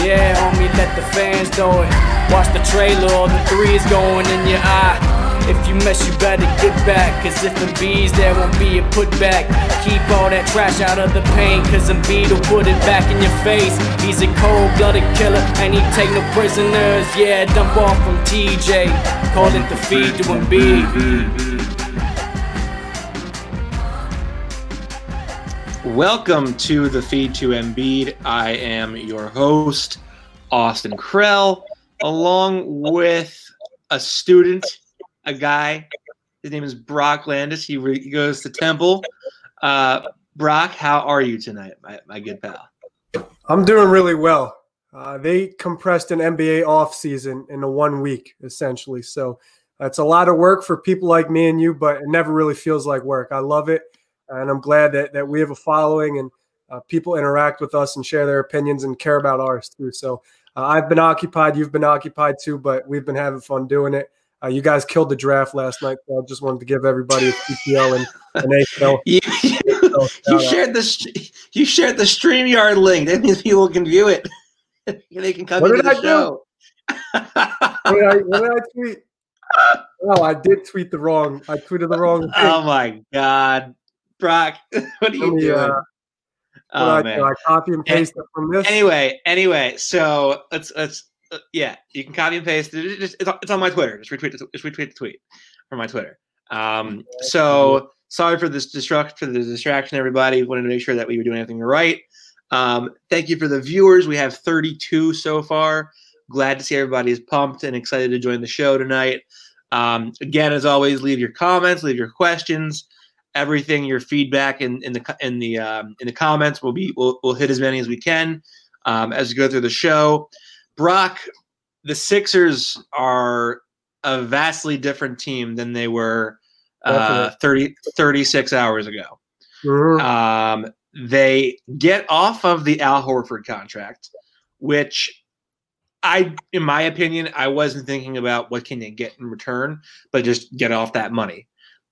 Yeah, homie, let the fans know it. Watch the trailer, all the threes going in your eye. If you mess, you better get back. Cause if bees, there won't be a putback. Keep all that trash out of the paint. Cause Embiid will put it back in your face. He's a cold blooded killer and he take no prisoners. Yeah, dump off from TJ. Call it the feed to Embiid. Welcome to the feed to Embiid. I am your host, Austin Krell, along with a student, a guy. His name is Brock Landis. He, re- he goes to Temple. Uh, Brock, how are you tonight, my, my good pal? I'm doing really well. Uh, they compressed an NBA offseason into one week, essentially. So that's a lot of work for people like me and you, but it never really feels like work. I love it. And I'm glad that, that we have a following and uh, people interact with us and share their opinions and care about ours too. So uh, I've been occupied, you've been occupied too, but we've been having fun doing it. Uh, you guys killed the draft last night, so I just wanted to give everybody a PTO and an AFL. you, you, you shared the you shared the Streamyard link. That means people can view it. they can come what into did the I show. what, did I, what did I tweet? Oh, I did tweet the wrong. I tweeted the wrong thing. Oh my god, Brock, what are you me, doing? uh, oh I, man. I copy and paste it from this? Anyway, anyway, so let's let's uh, yeah, you can copy and paste. it. It's, it's, on- it's on my Twitter. Just retweet the, just retweet the tweet from my Twitter. Um, so sorry for this distract for the distraction, everybody. Wanted to make sure that we were doing everything right. Um, thank you for the viewers. We have 32 so far. Glad to see everybody is pumped and excited to join the show tonight. Um, again, as always, leave your comments, leave your questions, everything, your feedback in, in the in the um, in the comments. We'll be we'll, we'll hit as many as we can um, as we go through the show. Brock, the Sixers are a vastly different team than they were uh, 30, 36 hours ago. Mhm. Um, they get off of the Al Horford contract, which I, in my opinion, I wasn't thinking about what can they get in return, but just get off that money.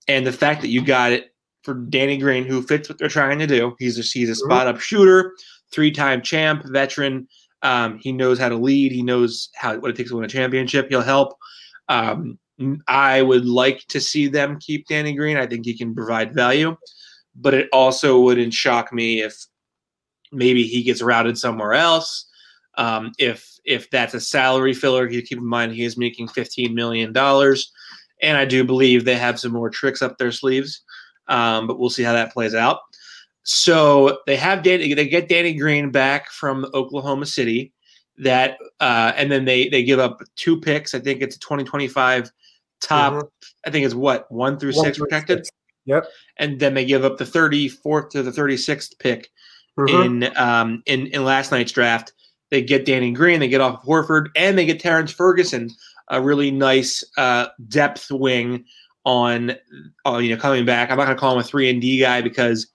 And the fact that you got it for Danny Green, who fits what they're trying to do. He's a, he's a spot up shooter, three time champ, veteran. Um, he knows how to lead. He knows how what it takes to win a championship. He'll help. Um, I would like to see them keep Danny Green. I think he can provide value, but it also wouldn't shock me if maybe he gets routed somewhere else. Um, if if that's a salary filler, you keep in mind he is making fifteen million dollars, and I do believe they have some more tricks up their sleeves. Um, but we'll see how that plays out. So they have Danny, they get Danny Green back from Oklahoma City. That uh, and then they they give up two picks. I think it's a 2025 top. Mhm. I think it's what one through One six through protected, six. Yep. and then they give up the 34th to the 36th pick Mhm. in um in in last night's draft. They get Danny Green, they get off of Horford, and they get Terrence Ferguson, a really nice uh, depth wing on, uh, you know, coming back. I'm not going to call him a three and D guy because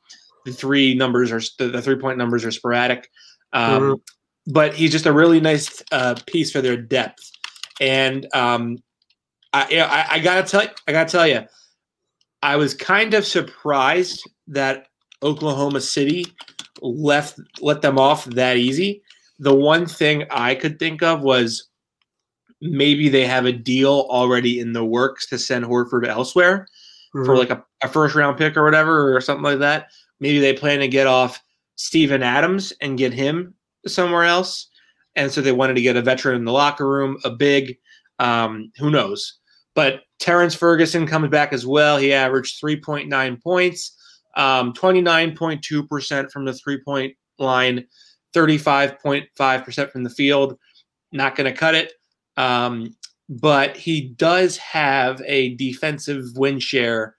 the three numbers are the, the three point numbers are sporadic. Um, Mhm. But he's just a really nice uh, piece for their depth, and um, I, you know, I, I gotta tell, I gotta tell you, I was kind of surprised that Oklahoma City left let them off that easy. The one thing I could think of was maybe they have a deal already in the works to send Horford elsewhere for Mhm. like a, a first round pick or whatever or something like that. Maybe they plan to get off Steven Adams and get him somewhere else. And so they wanted to get a veteran in the locker room, a big, um, who knows. but Terrence Ferguson comes back as well. He averaged 3.9 points, um, 29.2% from the three point line, 35.5% from the field. Not going to cut it. Um, but he does have a defensive win share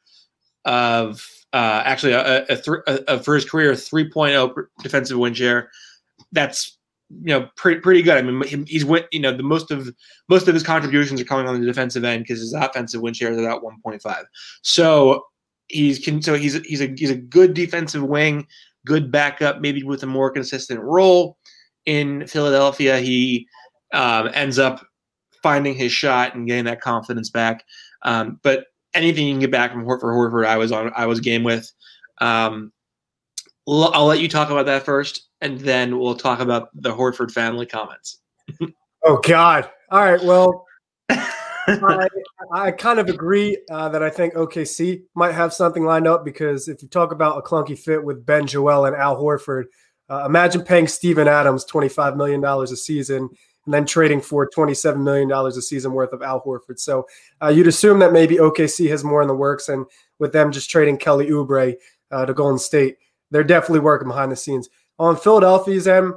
of uh, actually a, a, th- a, for his career 3.0 defensive win share. That's you know pretty pretty good. I mean, he's you know the most of most of his contributions are coming on the defensive end because his offensive win share is about 1.5. So he's can so he's he's a he's a good defensive wing, good backup, maybe with a more consistent role in Philadelphia. He um, ends up finding his shot and getting that confidence back. Um, but anything you can get back from Horford, Horford, I was on, I was game with. Um, I'll let you talk about that first, and then we'll talk about the Horford family comments. oh God! All right. Well, I, I, kind of agree uh, that I think OKC might have something lined up because if you talk about a clunky fit with Ben Joel and Al Horford, uh, imagine paying Steven Adams twenty five million dollars a season and then trading for $27 million a season worth of Al Horford. So uh, you'd assume that maybe OKC has more in the works. And with them just trading Kelly Oubre uh, to Golden State, they're definitely working behind the scenes. On Philadelphia's end,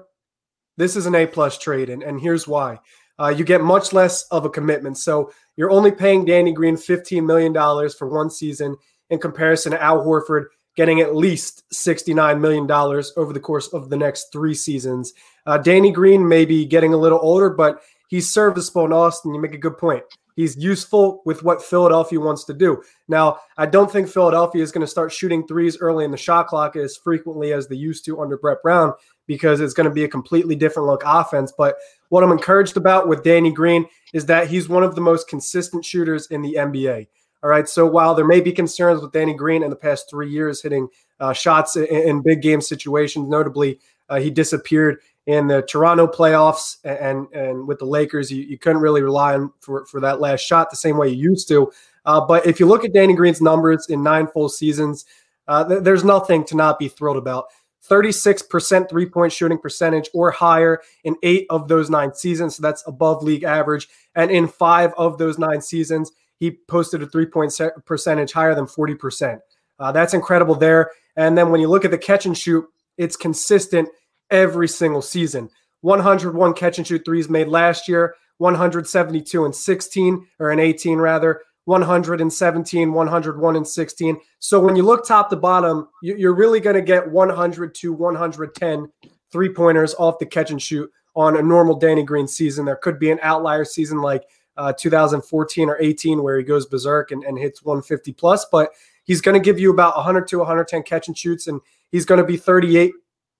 this is an A plus trade. And, and here's why. Uh, you get much less of a commitment. So you're only paying Danny Green $15 million for one season in comparison to Al Horford getting at least $69 million over the course of the next three seasons. Uh, Danny Green may be getting a little older, but he's serviceable in Austin. You make a good point. He's useful with what Philadelphia wants to do. Now, I don't think Philadelphia is going to start shooting threes early in the shot clock as frequently as they used to under Brett Brown because it's going to be a completely different look offense. But what I'm encouraged about with Danny Green is that he's one of the most consistent shooters in the NBA. All right. So while there may be concerns with Danny Green in the past three years hitting uh, shots in, in, big game situations, notably uh, he disappeared in the Toronto playoffs and and with the Lakers, you, you couldn't really rely on for, for that last shot the same way you used to. Uh, but if you look at Danny Green's numbers in nine full seasons, uh, th- there's nothing to not be thrilled about. 36% three point shooting percentage or higher in eight of those nine seasons. So that's above league average. And in five of those nine seasons, he posted a three point percentage higher than 40%. Uh, that's incredible there. And then when you look at the catch and shoot, it's consistent every single season. 101 catch and shoot threes made last year, 172 and 16, or in 18 rather, 117, 101 and 16. So when you look top to bottom, you're really going to get 100 to 110 three pointers off the catch and shoot on a normal Danny Green season. There could be an outlier season like uh, 2014 or 18 where he goes berserk and, and hits 150 plus, but he's going to give you about 100 to 110 catch and shoots, and he's going to be 38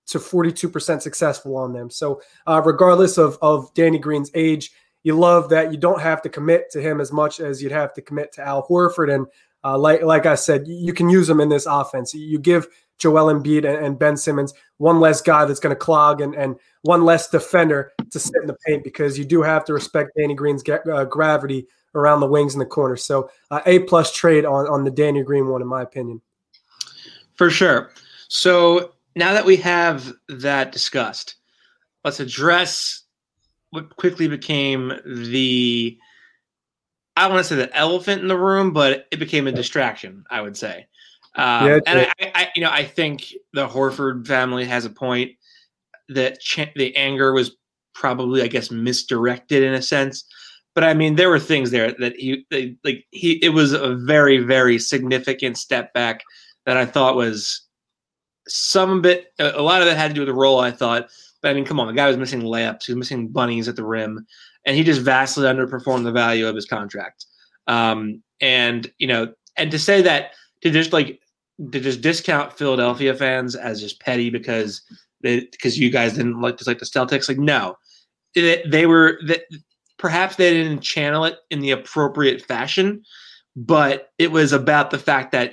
to 42% successful on them. So, uh, regardless of, of Danny Green's age, you love that you don't have to commit to him as much as you'd have to commit to Al Horford. And uh, like, like I said, you can use him in this offense. You give Joel Embiid and, and Ben Simmons one less guy that's going to clog and, and one less defender to sit in the paint because you do have to respect Danny Green's uh, gravity around the wings and the corners. So, uh, A plus trade on, on the Danny Green one, in my opinion. For sure. So, now that we have that discussed, let's address what quickly became the I don't want to say the elephant in the room, but it became a distraction. I would say, um, yeah, and I, I, you know, I think the Horford family has a point that ch- the anger was probably, I guess, misdirected in a sense. But I mean, there were things there that he, they, like, he, it was a very, very significant step back that I thought was some of it, a lot of it had to do with the role, I thought. But I mean, come on, the guy was missing layups, he was missing bunnies at the rim, and he just vastly underperformed the value of his contract. Um, and you know, and to say that to just like to just discount Philadelphia fans as just petty because they because you guys didn't like just like the Celtics, like no, they, they were that perhaps they didn't channel it in the appropriate fashion, but it was about the fact that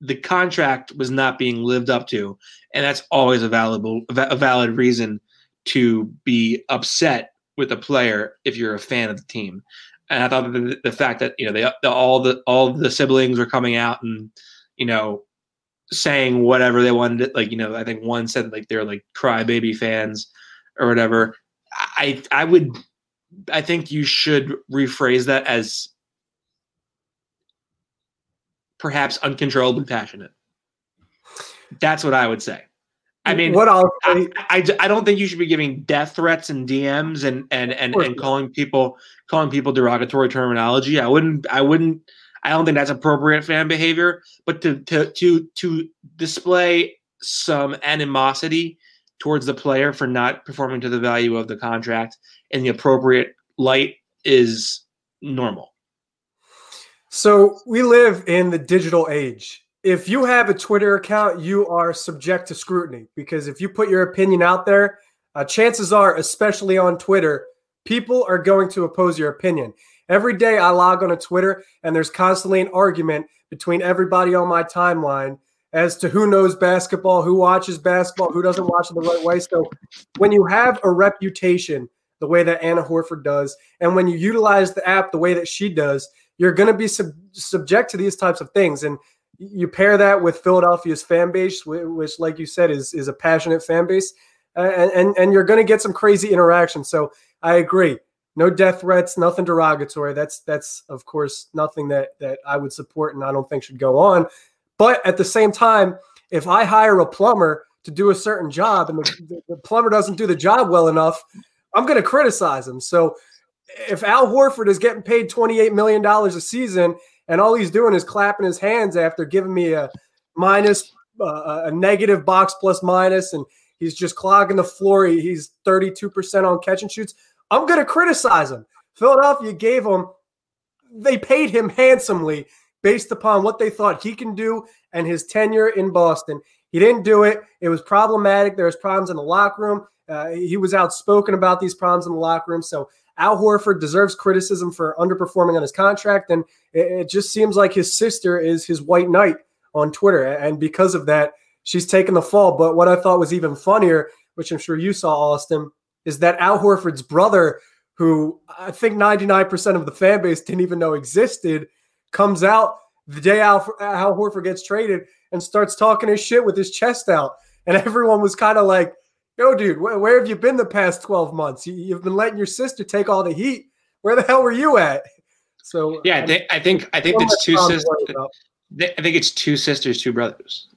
the contract was not being lived up to, and that's always a valuable a valid reason to be upset with a player if you're a fan of the team. And I thought the, the fact that you know they the, all the all the siblings were coming out and you know saying whatever they wanted, like you know I think one said like they're like crybaby fans or whatever. I I would I think you should rephrase that as perhaps uncontrollably passionate. That's what I would say. I mean, what I'll I, I, I, don't think you should be giving death threats and DMs and and and, and calling people calling people derogatory terminology. I wouldn't I wouldn't I don't think that's appropriate fan behavior. But to to to to display some animosity towards the player for not performing to the value of the contract in the appropriate light is normal. So we live in the digital age if you have a Twitter account, you are subject to scrutiny because if you put your opinion out there, uh, chances are, especially on Twitter, people are going to oppose your opinion. Every day I log on to Twitter and there's constantly an argument between everybody on my timeline as to who knows basketball, who watches basketball, who doesn't watch it the right way. So when you have a reputation the way that Anna Horford does, and when you utilize the app the way that she does, you're going to be sub- subject to these types of things. And you pair that with Philadelphia's fan base, which, like you said, is is a passionate fan base, and and, and you're going to get some crazy interaction. So I agree. No death threats, nothing derogatory. That's that's of course nothing that that I would support and I don't think should go on. But at the same time, if I hire a plumber to do a certain job and the, the plumber doesn't do the job well enough, I'm going to criticize him. So if Al Horford is getting paid $28 million a season and all he's doing is clapping his hands after giving me a minus, uh, a negative box plus minus, and he's just clogging the floor. He's 32% on catch and shoots. I'm going to criticize him. Philadelphia gave him, they paid him handsomely based upon what they thought he can do and his tenure in Boston. He didn't do it. It was problematic. There was problems in the locker room. Uh, he was outspoken about these problems in the locker room. So Al Horford deserves criticism for underperforming on his contract, and it, it just seems like his sister is his white knight on Twitter, and because of that, she's taken the fall. But what I thought was even funnier, which I'm sure you saw, Austin, is that Al Horford's brother, who I think 99% of the fan base didn't even know existed, comes out the day Al, Al Horford gets traded and starts talking his shit with his chest out. And everyone was kind of like, yo, dude, where, where, have you been the past 12 months? You, have been letting your sister take all the heat. Where the hell were you at? So yeah, I think I think, I think it's two sisters. I think it's two sisters, two brothers.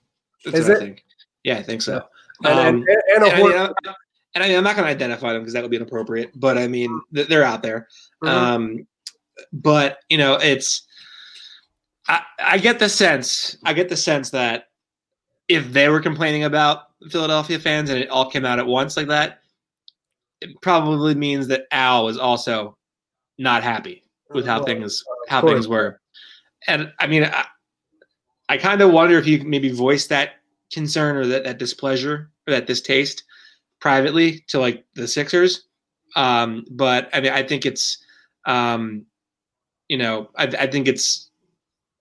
That's Is it? I think. Yeah, I think so. Yeah. And, um, and, and, and, I mean, I'm, and I mean, I'm not going to identify them because that would be inappropriate. But I mean, they're out there. Mm-hmm. Um, but you know, it's. I, I get the sense. I get the sense that if they were complaining about Philadelphia fans and it all came out at once like that, it probably means that Al was also not happy with how things how things were. And I mean, I, I kind of wonder if you maybe voiced that concern or that, that displeasure or that distaste privately to like the Sixers. Um, but I mean, I think it's, um, you know, I, I think it's,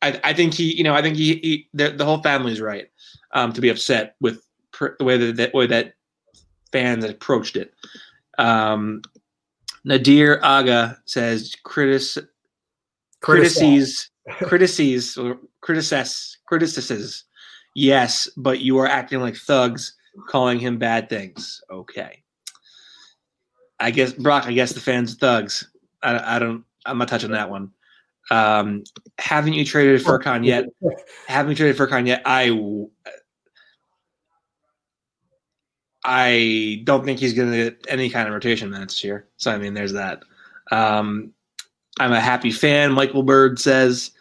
I, I think he, you know, I think he, he the, the whole family's right um, to be upset with the way that, that way that fans approached it. Um, Nadir Aga says critis critices critices or critices. Yes, but you are acting like thugs, calling him bad things. Okay. I guess Brock. I guess the fans thugs. I, I don't. I'm not touching that one. Um, haven't you traded Furkan yet? haven't you traded Furkan yet? I I don't think he's going to get any kind of rotation minutes this year. So I mean, there's that. Um, I'm a happy fan. Michael Bird says,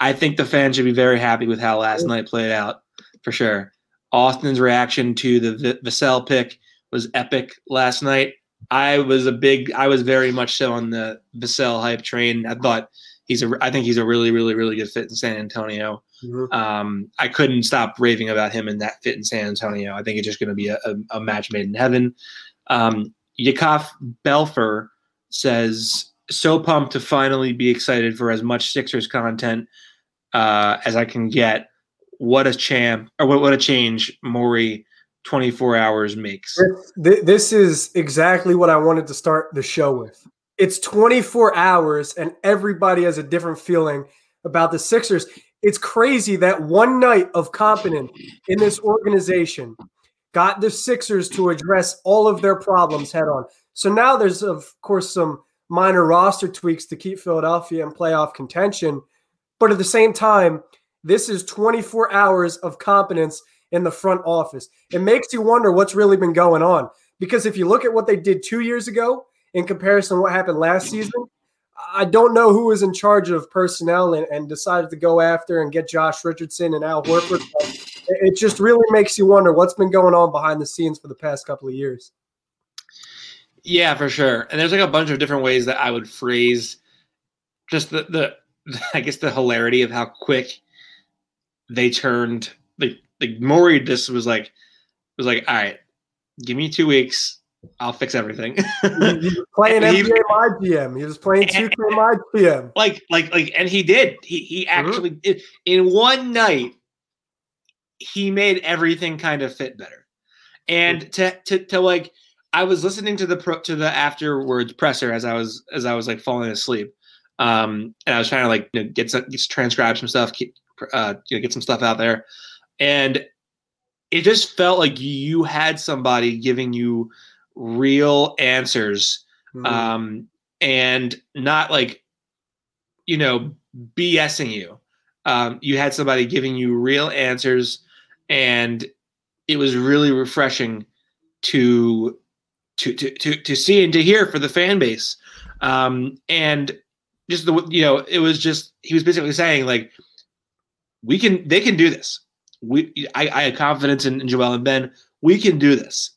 I think the fans should be very happy with how last night played out for sure. Austin's reaction to the Vassell pick was epic last night. I was a big, I was very much so on the Vassell hype train. I thought he's a, I think he's a really, really, really good fit in San Antonio. Mm-hmm. Um, I couldn't stop raving about him in that fit in San Antonio. I think it's just going to be a, a, a, match made in heaven. Um, Yakov Belfer says, "So pumped to finally be excited for as much Sixers content uh, as I can get. What a champ or what, what a change Morey 24 hours makes." This, this is exactly what I wanted to start the show with. It's 24 hours, and everybody has a different feeling about the Sixers it's crazy that one night of competence in this organization got the Sixers to address all of their problems head on. So now there's, of course, some minor roster tweaks to keep Philadelphia in playoff contention. But at the same time, This is 24 hours of competence in the front office. It makes you wonder what's really been going on. Because if you look at what they did two years ago in comparison to what happened last season, I don't know who was in charge of personnel and, and decided to go after and get Josh Richardson and Al Horford. it just really makes you wonder what's been going on behind the scenes for the past couple of years. Yeah, for sure. And there's like a bunch of different ways that I would phrase just the, the I guess the hilarity of how quick they turned like like Morey just was like was like, all right, give me two weeks. I'll fix everything. he, was playing NBA my GM. He was playing 2K my GM. Like, like, like, and he did. He he mm-hmm. actually mm-hmm. did. in one night. He made everything kind of fit better, and mm-hmm. to to to like, I was listening to the pro, to the afterwards presser as I was as I was like falling asleep, um, and I was trying to like you know, get some get, transcribe some stuff, keep, uh, you know, get some stuff out there, and it just felt like you had somebody giving you real answers mm-hmm. um, and not like you know bsing you. Um, you had somebody giving you real answers and it was really refreshing to to to to, to see and to hear for the fan base. Um, and just the you know it was just he was basically saying like we can they can do this we I, I had confidence in, in Joel and Ben. We can do this.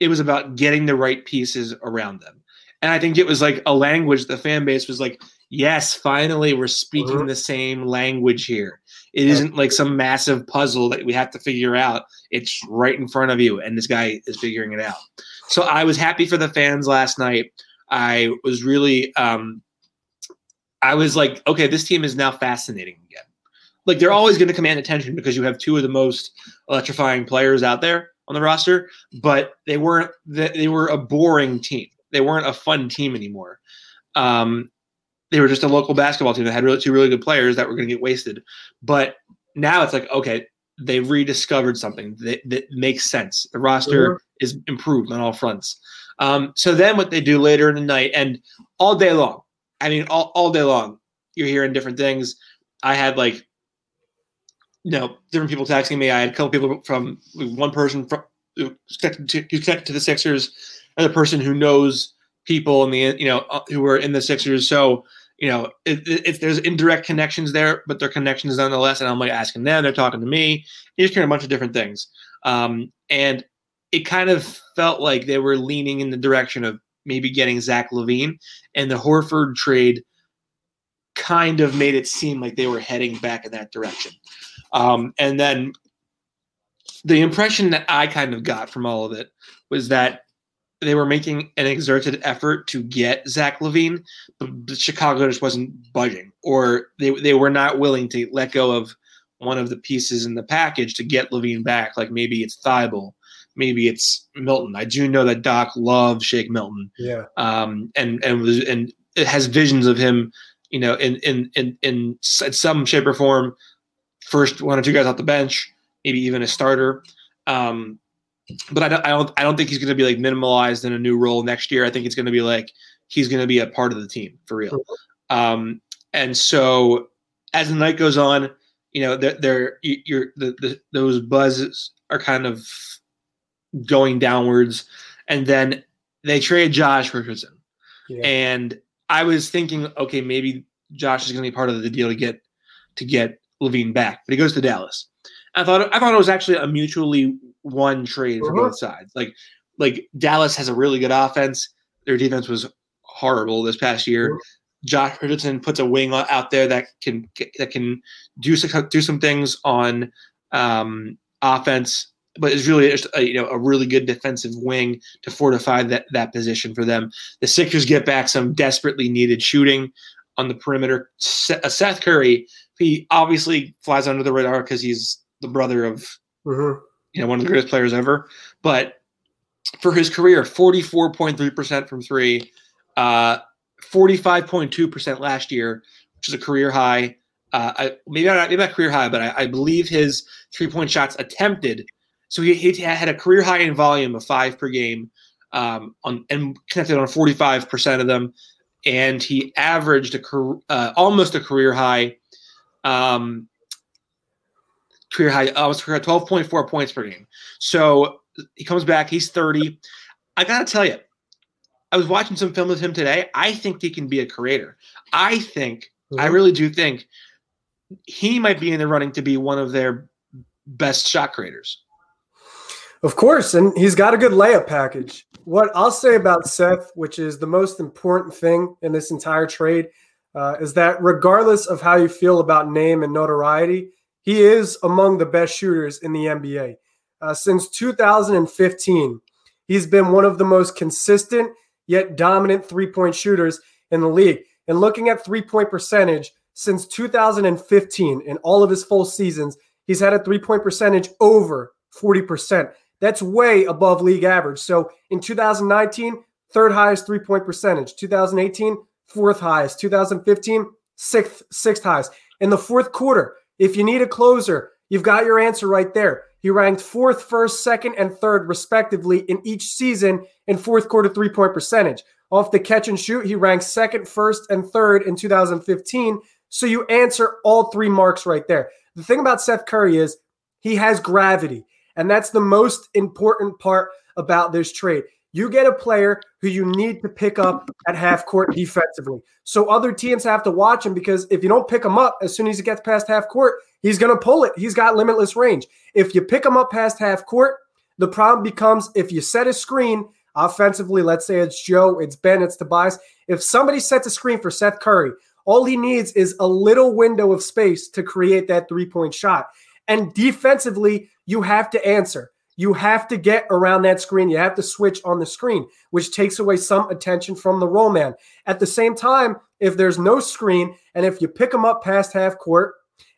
It was about getting the right pieces around them. And I think it was like a language the fan base was like, yes, finally we're speaking uh-huh. the same language here. It isn't like some massive puzzle that we have to figure out. It's right in front of you, and this guy is figuring it out. So I was happy for the fans last night. I was really, um, I was like, okay, this team is now fascinating again like they're always going to command attention because you have two of the most electrifying players out there on the roster, but they weren't they were a boring team. They weren't a fun team anymore. Um, they were just a local basketball team that had really, two really good players that were going to get wasted. But now it's like okay, they've rediscovered something that, that makes sense. The roster mm-hmm. is improved on all fronts. Um, so then what they do later in the night and all day long, I mean all, all day long, you're hearing different things. I had like you know, different people texting me. I had a couple people from one person from who connected to, who connected to the Sixers, another person who knows people in the you know uh, who were in the Sixers. So you know, if there's indirect connections there, but they're connections nonetheless. And I'm like asking them, they're talking to me. You just hearing a bunch of different things, um, and it kind of felt like they were leaning in the direction of maybe getting Zach LaVine, and the Horford trade kind of made it seem like they were heading back in that direction. Um, and then the impression that I kind of got from all of it was that they were making an exerted effort to get Zach LaVine, but Chicago just wasn't budging, or they they were not willing to let go of one of the pieces in the package to get LaVine back. Like maybe it's Thybulle, maybe it's Milton. I do know that Doc loves Shake Milton. Yeah. Um, and and was and it has visions of him, you know, in in in in some shape or form first one or two guys off the bench, maybe even a starter. Um, but I don't, I don't, I don't think he's going to be like minimalized in a new role next year. I think it's going to be like he's going to be a part of the team for real. Um, and so as the night goes on, you know, they're, they're you're the, the those buzzes are kind of going downwards, and then they trade Josh Richardson, yeah. and I was thinking, okay, maybe Josh is going to be part of the deal to get to get LaVine back, but he goes to Dallas. I thought I thought it was actually a mutually won trade for uh-huh. both sides. Like like Dallas has a really good offense. Their defense was horrible this past year. Uh-huh. Josh Richardson puts a wing out there that can that can do some do some things on um, offense, but it's really just a, you know a really good defensive wing to fortify that that position for them. The Sixers get back some desperately needed shooting on the perimeter. Seth Curry he obviously flies under the radar because he's the brother of mm-hmm. you know one of the greatest players ever. But for his career, forty four point three percent from three, uh, forty five point two percent last year, which is a career high. Uh, I, maybe not maybe not career high, but I, I believe his three point shots attempted. So he, he, had a career high in volume of five per game, um, on and connected on forty five percent of them, and he averaged a uh, almost a career high um, career high, almost career 12.4 points per game. So he comes back. He's 30. I got to tell you, I was watching some film with him today. I think he can be a creator. I think, mm-hmm. I really do think he might be in the running to be one of their best shot creators. Of course, and he's got a good layup package. What I'll say about Seth, which is the most important thing in this entire trade, uh, is that regardless of how you feel about name and notoriety, he is among the best shooters in the NBA. Uh, since 2015, he's been one of the most consistent yet dominant three point shooters in the league. And looking at three point percentage since 2015, in all of his full seasons, he's had a three point percentage over 40%. That's way above league average. So in 2019, third highest three point percentage. 2018, fourth highest. 2015, sixth, sixth highest. In the fourth quarter, if you need a closer, you've got your answer right there. He ranked fourth, first, second, and third, respectively, in each season in fourth quarter three point percentage. Off the catch and shoot, he ranked second, first, and third in 2015. So you answer all three marks right there. The thing about Seth Curry is he has gravity. And that's the most important part about this trade. You get a player who you need to pick up at half court defensively. So other teams have to watch him because if you don't pick him up as soon as he gets past half court, he's going to pull it. He's got limitless range. If you pick him up past half court, the problem becomes if you set a screen offensively, let's say it's Joe, it's Ben, it's Tobias. If somebody sets a screen for Seth Curry, all he needs is a little window of space to create that three point shot. And defensively, you have to answer. You have to get around that screen. You have to switch on the screen, which takes away some attention from the roll man. At the same time, if there's no screen and if you pick him up past half court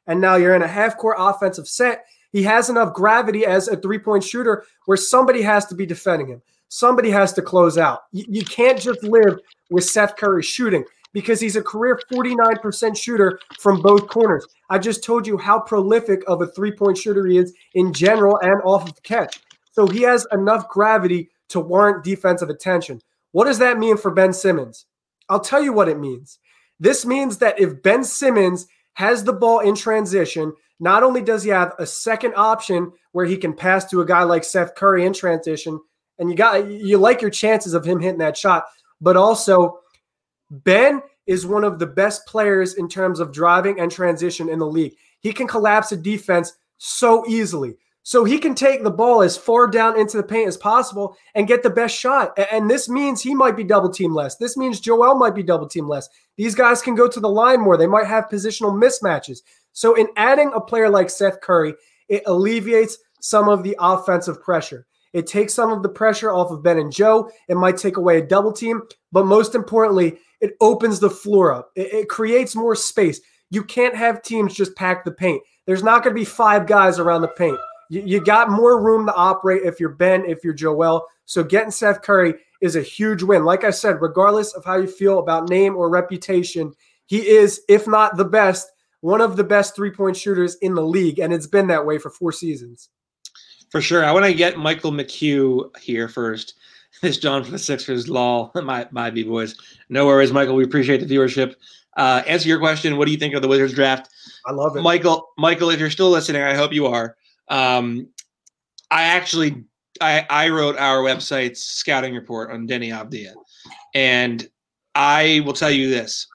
and now you're in a half court offensive set, he has enough gravity as a three point shooter where somebody has to be defending him. Somebody has to close out. You, you can't just live with Seth Curry shooting because he's a career 49% shooter from both corners. I just told you how prolific of a three point shooter he is in general and off of the catch. So he has enough gravity to warrant defensive attention. What does that mean for Ben Simmons? I'll tell you what it means. This means that if Ben Simmons has the ball in transition, not only does he have a second option where he can pass to a guy like Seth Curry in transition, and you got you like your chances of him hitting that shot, but also Ben is one of the best players in terms of driving and transition in the league. He can collapse a defense so easily. So he can take the ball as far down into the paint as possible and get the best shot. And this means he might be double team less. This means Joel might be double team less. These guys can go to the line more. They might have positional mismatches. So in adding a player like Seth Curry, it alleviates some of the offensive pressure. It takes some of the pressure off of Ben and Joe. It might take away a double team, but most importantly, it opens the floor up. It, it creates more space. You can't have teams just pack the paint. There's not going to be five guys around the paint. You, you got more room to operate if you're Ben, if you're Joel. So getting Seth Curry is a huge win. Like I said, regardless of how you feel about name or reputation, he is, if not the best, one of the best three point shooters in the league. And it's been that way for four seasons. For sure. I want to get Michael McHugh here first. This John for the Sixers, lol. My my B boys. No worries, Michael. We appreciate the viewership. Uh, answer your question. What do you think of the Wizards draft? I love it, Michael. Michael, if you're still listening, I hope you are. Um, I actually I, I wrote our website's scouting report on Deni Avdija, and I will tell you this: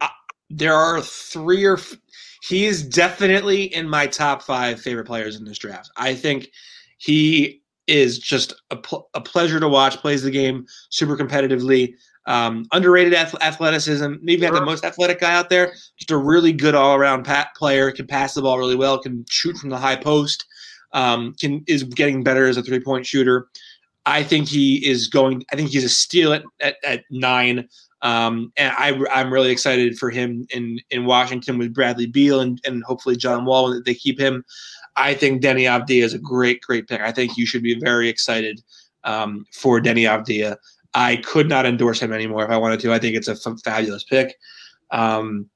I, there are three or f- he is definitely in my top five favorite players in this draft. I think he is just a, pl- a pleasure to watch. Plays the game super competitively. Um, underrated ath- athleticism. Maybe not the most athletic guy out there. Just a really good all around pat player. Can pass the ball really well. Can shoot from the high post. Um, can is getting better as a three point shooter. I think he is going. I think he's a steal at, at, at nine. Um, and I, I'm really excited for him in, in Washington with Bradley Beal and, and hopefully John Wall that they keep him. I think Deni Avdija is a great, great pick. I think you should be very excited um, for Deni Avdija. I could not endorse him anymore if I wanted to. I think it's a f- fabulous pick. Um,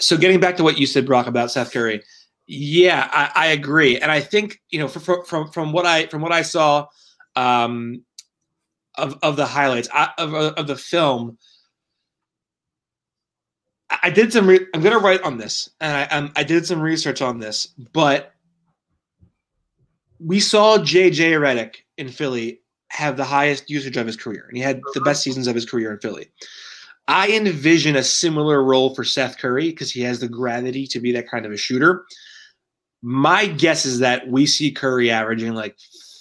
so getting back to what you said, Brock, about Seth Curry, yeah, I, I agree, and I think you know from from from what I from what I saw um, of of the highlights of, of the film, I did some. Re- I'm gonna write on this, and I um, I did some research on this, but we saw JJ Redick in Philly have the highest usage of his career, and he had the best seasons of his career in Philly. I envision a similar role for Seth Curry because he has the gravity to be that kind of a shooter. My guess is that we see Curry averaging like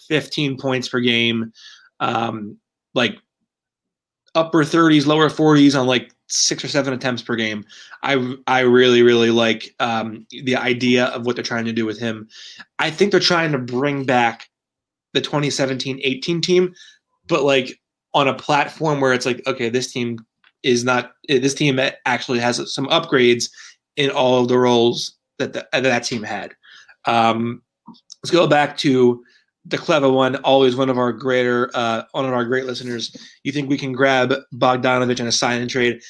15 points per game, um, like upper 30s, lower 40s on like six or seven attempts per game. I I really really like um, the idea of what they're trying to do with him. I think they're trying to bring back the 2017-18 team, but like on a platform where it's like, okay, this team is not this team actually has some upgrades in all of the roles that the, that, that team had. Um, let's go back to the clever one, always one of our greater, uh, one of our great listeners. You think we can grab Bogdanovich in a sign and trade?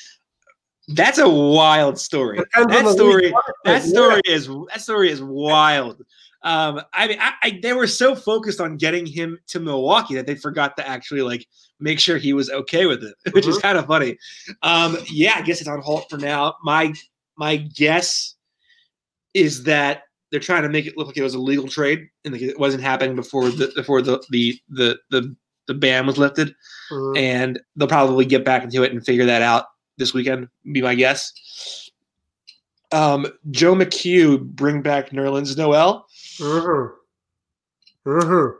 That's a wild story. That story, that story is that story is wild. Um, I mean, I, I, they were so focused on getting him to Milwaukee that they forgot to actually like make sure he was okay with it, which mm-hmm. is kind of funny. Um, yeah, I guess it's on hold for now. My my guess is that they're trying to make it look like it was a legal trade and it wasn't happening before the before the the the the, the ban was lifted, mm-hmm. and they'll probably get back into it and figure that out this weekend. Be my guess. Um, Joe McHugh bring back Nerlens Noel. Mm-hmm. Mm-hmm.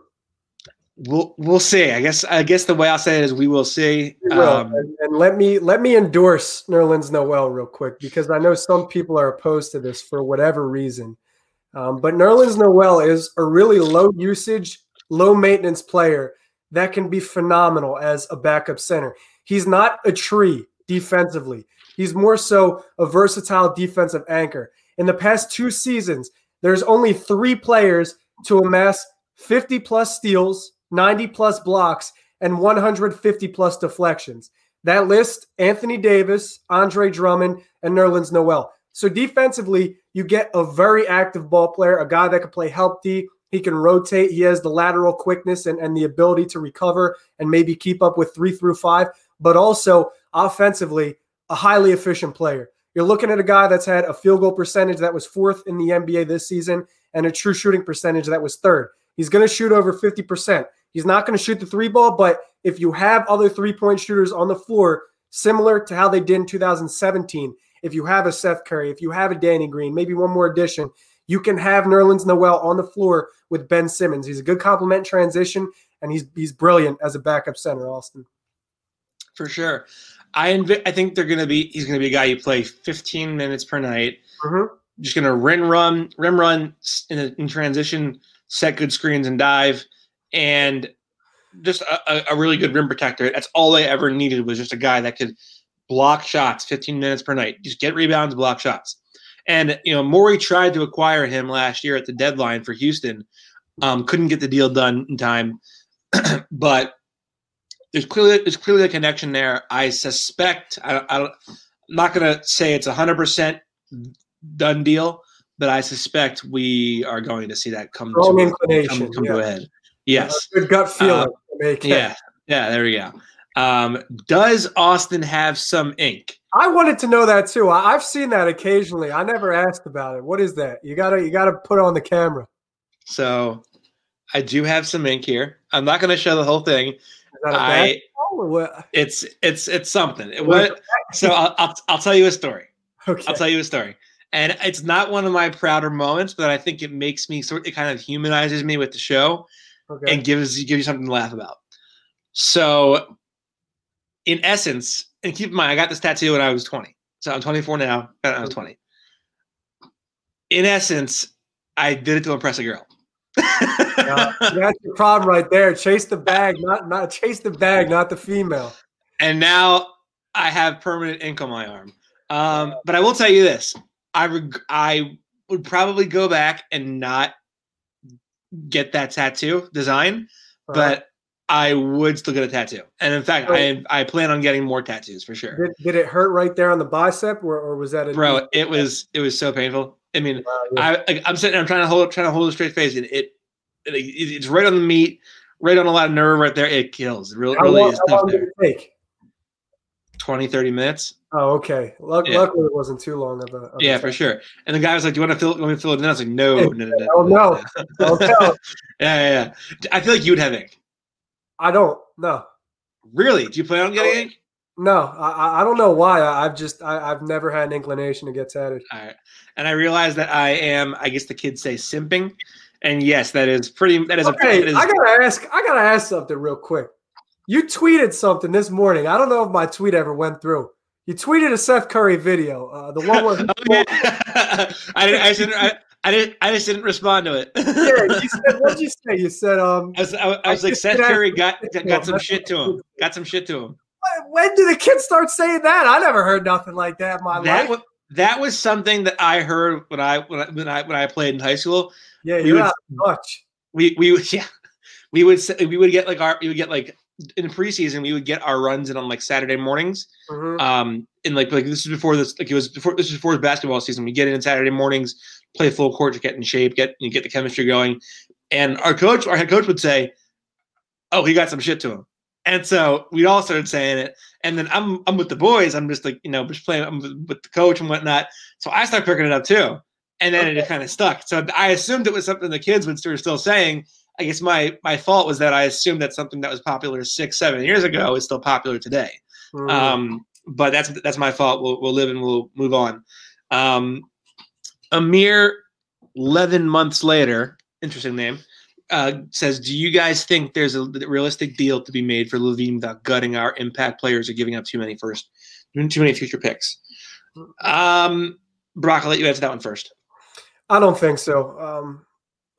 We'll we'll see. I guess I guess the way I'll say it is we will see. We will. Um, and, and, let me let me endorse Nerlens Noel real quick because I know some people are opposed to this for whatever reason. Um, but Nerlens Noel is a really low usage, low maintenance player that can be phenomenal as a backup center. He's not a tree defensively. He's more so a versatile defensive anchor. In the past two seasons, there's only three players to amass 50 plus steals, 90 plus blocks, and 150 plus deflections. That list Anthony Davis, Andre Drummond, and Nerlens Noel. So defensively, you get a very active ball player, a guy that can play help. He can rotate. He has the lateral quickness and, and the ability to recover and maybe keep up with three through five, but also offensively, a highly efficient player. You're looking at a guy that's had a field goal percentage that was fourth in the NBA this season and a true shooting percentage that was third. He's going to shoot over 50%. He's not going to shoot the three ball, but if you have other three point shooters on the floor, similar to how they did in 2017, if you have a Seth Curry, if you have a Danny Green, maybe one more addition, you can have Nerlens Noel on the floor with Ben Simmons. He's a good complement transition, and he's he's brilliant as a backup center, Austin. For sure. I inv- I think they're going to be. He's going to be a guy you play 15 minutes per night. Mm-hmm. Just going to rim run, rim run in, a, in transition, set good screens and dive, and just a, a, really good rim protector. That's all they ever needed was just a guy that could block shots 15 minutes per night. Just get rebounds, block shots. And you know, Morey tried to acquire him last year at the deadline for Houston. Um, couldn't get the deal done in time, but there's clearly there's clearly a connection there. I suspect I, I am not going to say it's a hundred percent done deal, but I suspect we are going to see that come to inclination, come, come yeah. to a head. Yes, good gut feeling. Uh, yeah, yeah. There we go. Um, does Austin have some ink? I wanted to know that too. I, have seen that occasionally. I never asked about it. What is that? You gotta you gotta put on the camera. So I do have some ink here. I'm not going to show the whole thing I, it's it's it's something. It was, so I'll, I'll I'll tell you a story. Okay. I'll tell you a story. And it's not one of my prouder moments, but I think it makes me sort. Of it kind of humanizes me with the show, okay. and gives gives you something to laugh about. So, in essence, and keep in mind, I got this tattoo when I was 20. So I'm 24 now. I was 20. In essence, I did it to impress a girl uh, that's the problem right there. Chase the bag, not not chase the bag, not the female. And now I have permanent ink on my arm. Um, but I will tell you this: I reg- I would probably go back and not get that tattoo design, uh-huh. but I would still get a tattoo. And in fact, I I plan on getting more tattoos for sure. Did, did it hurt right there on the bicep, or, or was that a bro? It was it was so painful. I mean, wow, yeah. I I'm sitting, I'm trying to hold trying to hold a straight face, and it, it it's right on the meat, right on a lot of nerve right there. It kills. It really, how really long, is how long did it take? 20, 30 minutes. Oh, okay. Luck- Yeah. Luckily, it wasn't too long of a. Of a Yeah, for sure. And the guy was like, "Do you want to fill? Let me fill it in?" I was like, "No, no, no, no." Oh, no. Oh, no. yeah, yeah, yeah. I feel like you would have ink. I don't. No. Really? Do you plan on getting Oh. No, I, I- don't know why. I, I've just I, I've never had an inclination to get tatted. All right. And I realize that I am, I guess the kids say simping. And yes, that is pretty that is a Okay, that is, I gotta ask. I gotta ask something real quick. You tweeted something this morning. I don't know if my tweet ever went through. You tweeted a Seth Curry video, uh, the one where Oh, yeah. I didn't I didn't I, I didn't I just didn't respond to it. yeah, you said, what did you say? You said, um, I was, I, I was I like, Seth Curry got got, some shit to him. Got some shit to him. when did the kids start saying that? I never heard nothing like that in my That life. was that was something that I heard when I when I when I, when I played in high school. yeah, we you're would- much. we we would yeah we would say, we would get like our we would get like in the preseason we would get our runs in on like Saturday mornings Mhm. um and like like this is before this like it was before this was before basketball season we get in Saturday mornings play full court to get in shape get you get the chemistry going. And our coach our head coach would say oh he got some shit to him. And so we all started saying it. And then I'm I'm with the boys. I'm just like you know just playing I'm with the coach and whatnot. So I start picking it up too. And then it kind of stuck. So I assumed it was something the kids would were still saying. I guess my my fault was that I assumed that something that was popular six seven years ago is still popular today. Mhm. Um, but that's that's my fault. We'll we'll live and we'll move on. Um, a mere eleven months later, interesting name, uh, says, "Do you guys think there's a realistic deal to be made for LaVine without gutting our impact players or giving up too many first, too many future picks?" Um, Brock, I'll let you answer that one first. I don't think so. Um,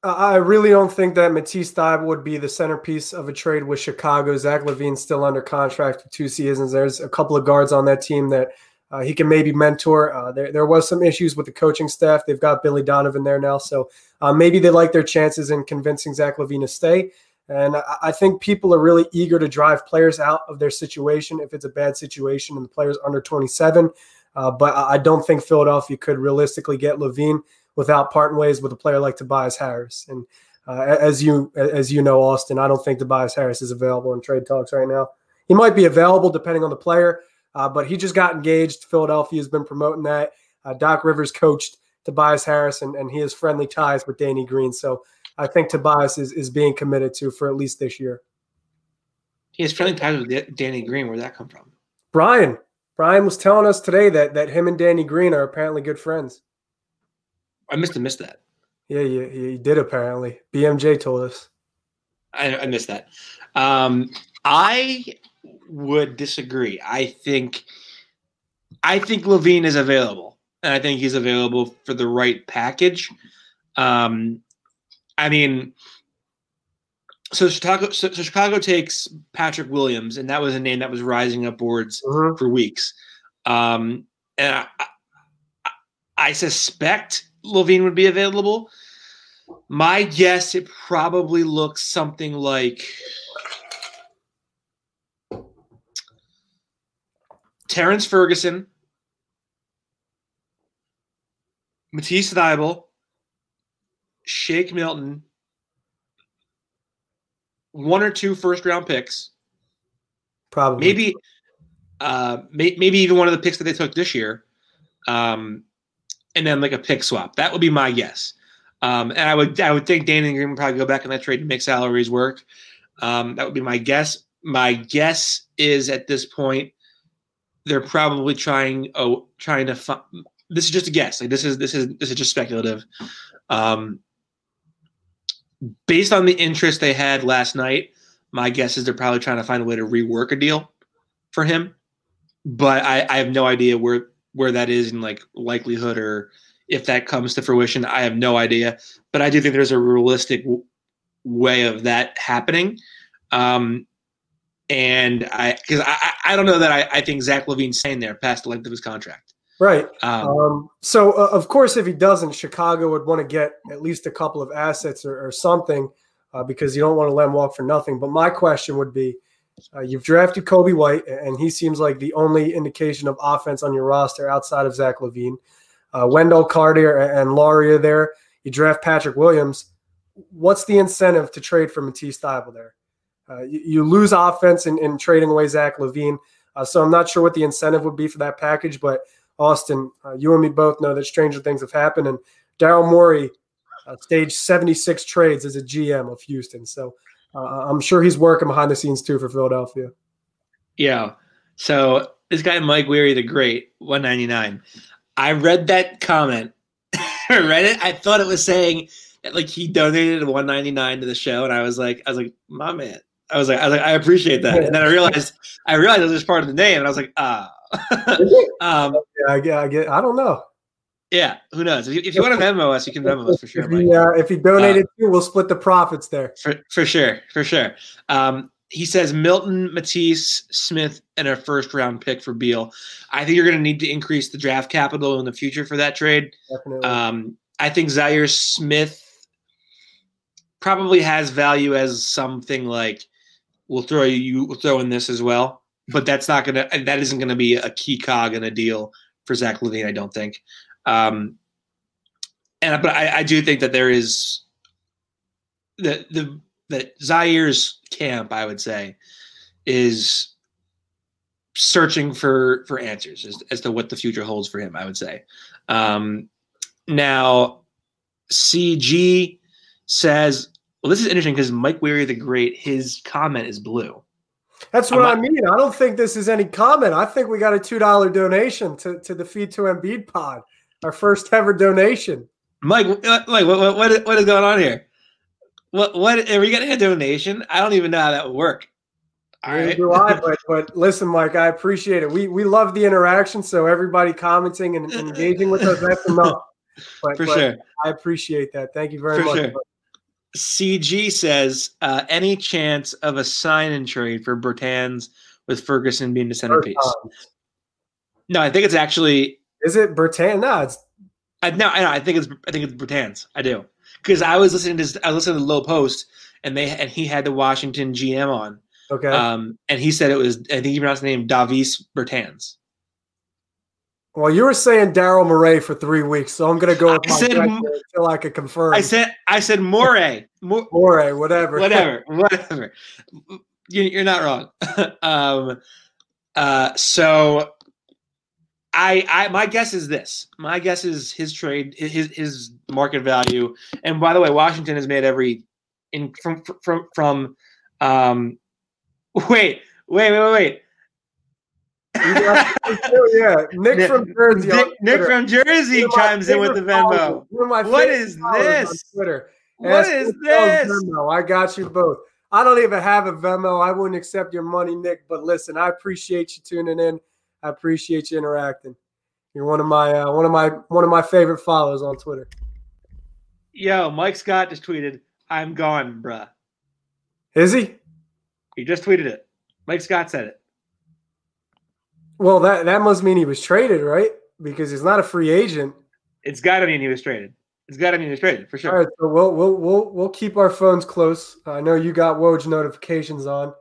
I really don't think that Matisse Thybulle would be the centerpiece of a trade with Chicago. Zach LaVine's still under contract for two seasons. There's a couple of guards on that team that uh, he can maybe mentor. Uh, there, there was some issues with the coaching staff. They've got Billy Donovan there now, so uh, maybe they like their chances in convincing Zach LaVine to stay. And I, I think people are really eager to drive players out of their situation if it's a bad situation and the player's under 27. Uh, but I I don't think Philadelphia could realistically get LaVine without parting ways with a player like Tobias Harris. And uh, as you as you know, Austin, I don't think Tobias Harris is available in trade talks right now. He might be available depending on the player, uh, but he just got engaged. Philadelphia has been promoting that. Uh, Doc Rivers coached Tobias Harris, and, and he has friendly ties with Danny Green. So I think Tobias is, is being committed to for at least this year. He has friendly ties with Danny Green. Where'd that come from? Brian, Brian was telling us today that that him and Danny Green are apparently good friends. I missed have missed that. Yeah, he, he did apparently. BMJ told us. I, I missed that. Um, I would disagree. I think I think LaVine is available, and I think he's available for the right package. Um, I mean, so Chicago, so, so Chicago takes Patrick Williams, and that was a name that was rising up boards Mhm. for weeks. Um, and I, I, I suspect LaVine would be available. My guess, it probably looks something like Terrence Ferguson, Matisse Thybulle, Shake Milton, one or two first round picks, Probably. maybe, uh, may, maybe even one of the picks that they took this year, um, and then like a pick swap. That would be my guess. Um, and I would I would think Danny and Green would probably go back in that trade and make salaries work. Um, that would be my guess. My guess is at this point they're probably trying oh trying to fi- this is just a guess. Like this is this is this is just speculative. Um, based on the interest they had last night, my guess is they're probably trying to find a way to rework a deal for him. But I, I have no idea where where that is in like likelihood or if that comes to fruition. I have no idea. But I do think there's a realistic w- way of that happening. Um, and I because I, I don't know that I, I think Zach LaVine's staying there past the length of his contract. right. Um, Um, so, uh, of course, if he doesn't, Chicago would want to get at least a couple of assets or, or something uh, because you don't want to let him walk for nothing. But my question would be uh, you've drafted Coby White, and he seems like the only indication of offense on your roster outside of Zach LaVine. Uh, Wendell Carter and Lauri are there. You draft Patrick Williams. What's the incentive to trade for Matisse Thybulle there? Uh, you, you lose offense in, in trading away Zach LaVine. Uh, so I'm not sure what the incentive would be for that package, but Austin, uh, you and me both know that stranger things have happened. And Daryl Morey uh, staged 76 trades as a GM of Houston. So uh, I'm sure he's working behind the scenes too for Philadelphia. Yeah. So this guy Mike Weary the Great, 199. I read that comment. Read it. I thought it was saying like he donated 199 to the show, and I was like, I was like, my man. I was like, I was like, I appreciate that. And then I realized, I realized it was just part of the name, and I was like, ah. um, yeah, I get, I get, I don't know. Yeah, who knows? If you, if you want to Venmo us, you can Venmo us for sure. If he, uh, if he donated uh, too, we'll split the profits there. For, for sure, for sure. Um, he says Milton, Matisse, Smith, and a first round pick for Beal. I think you're going to need to increase the draft capital in the future for that trade. Definitely. Um, I think Zhaire Smith probably has value as something like we'll throw you we'll throw in this as well, but that's not gonna that isn't gonna be a key cog in a deal for Zach LaVine, I don't think. Um, and but I, I do think that there is the the that Zhaire's camp, I would say, is searching for for answers as, as to what the future holds for him. I would say. Um, now, CG says, "Well, this is interesting because Mike Weary the Great, his comment is blue." That's what not, I mean. I don't think this is any comment. I think we got a two dollar donation to to the Feed to Embiid pod, our first ever donation. Mike, uh, Mike, what what what is, what is going on here? What what are we getting a donation? I don't even know how that would work. All right. Do I, but, but listen, Mike, I appreciate it. We we love the interaction. So everybody commenting and engaging with us, that's enough. But, For but sure. I appreciate that. Thank you very For much. Sure. CG says, uh, any chance of a sign and trade for Bertans with Ferguson being the centerpiece? No, I think it's actually. Is it Bertans? No, it's. I, no, I, know, I think it's. I think it's Bertans. I do because I was listening to I was listening to Low Post and they and he had the Washington GM on. Okay. Um, and he said it was. I think he pronounced the name Davis Bertans. Well, you were saying Daryl Morey for three weeks, so I'm going to go with I my said, until I can confirm. I said I said Morey. Morey, whatever, whatever, whatever. You're not wrong. um, uh, so I, I, my guess is this. My guess is his trade, his his market value. And by the way, Washington has made every in from from from. Um, wait, wait, wait, wait yeah, Nick from Jersey. Nick, Nick from Jersey chimes in with the Venmo. What is this? Twitter. What is this? Venmo. I got you both. I don't even have a Venmo. I wouldn't accept your money, Nick. But listen, I appreciate you tuning in. I appreciate you interacting. You're one of my uh, one of my one of my favorite followers on Twitter. Yo, Mike Scott just tweeted, "I'm gone, bruh." Is he? He just tweeted it. Mike Scott said it. Well, that that must mean he was traded, right? Because he's not a free agent. It's got to mean he was traded. It's got to mean he was traded for sure. All right, so we'll we'll we'll we'll keep our phones close. I know you got Woj notifications on,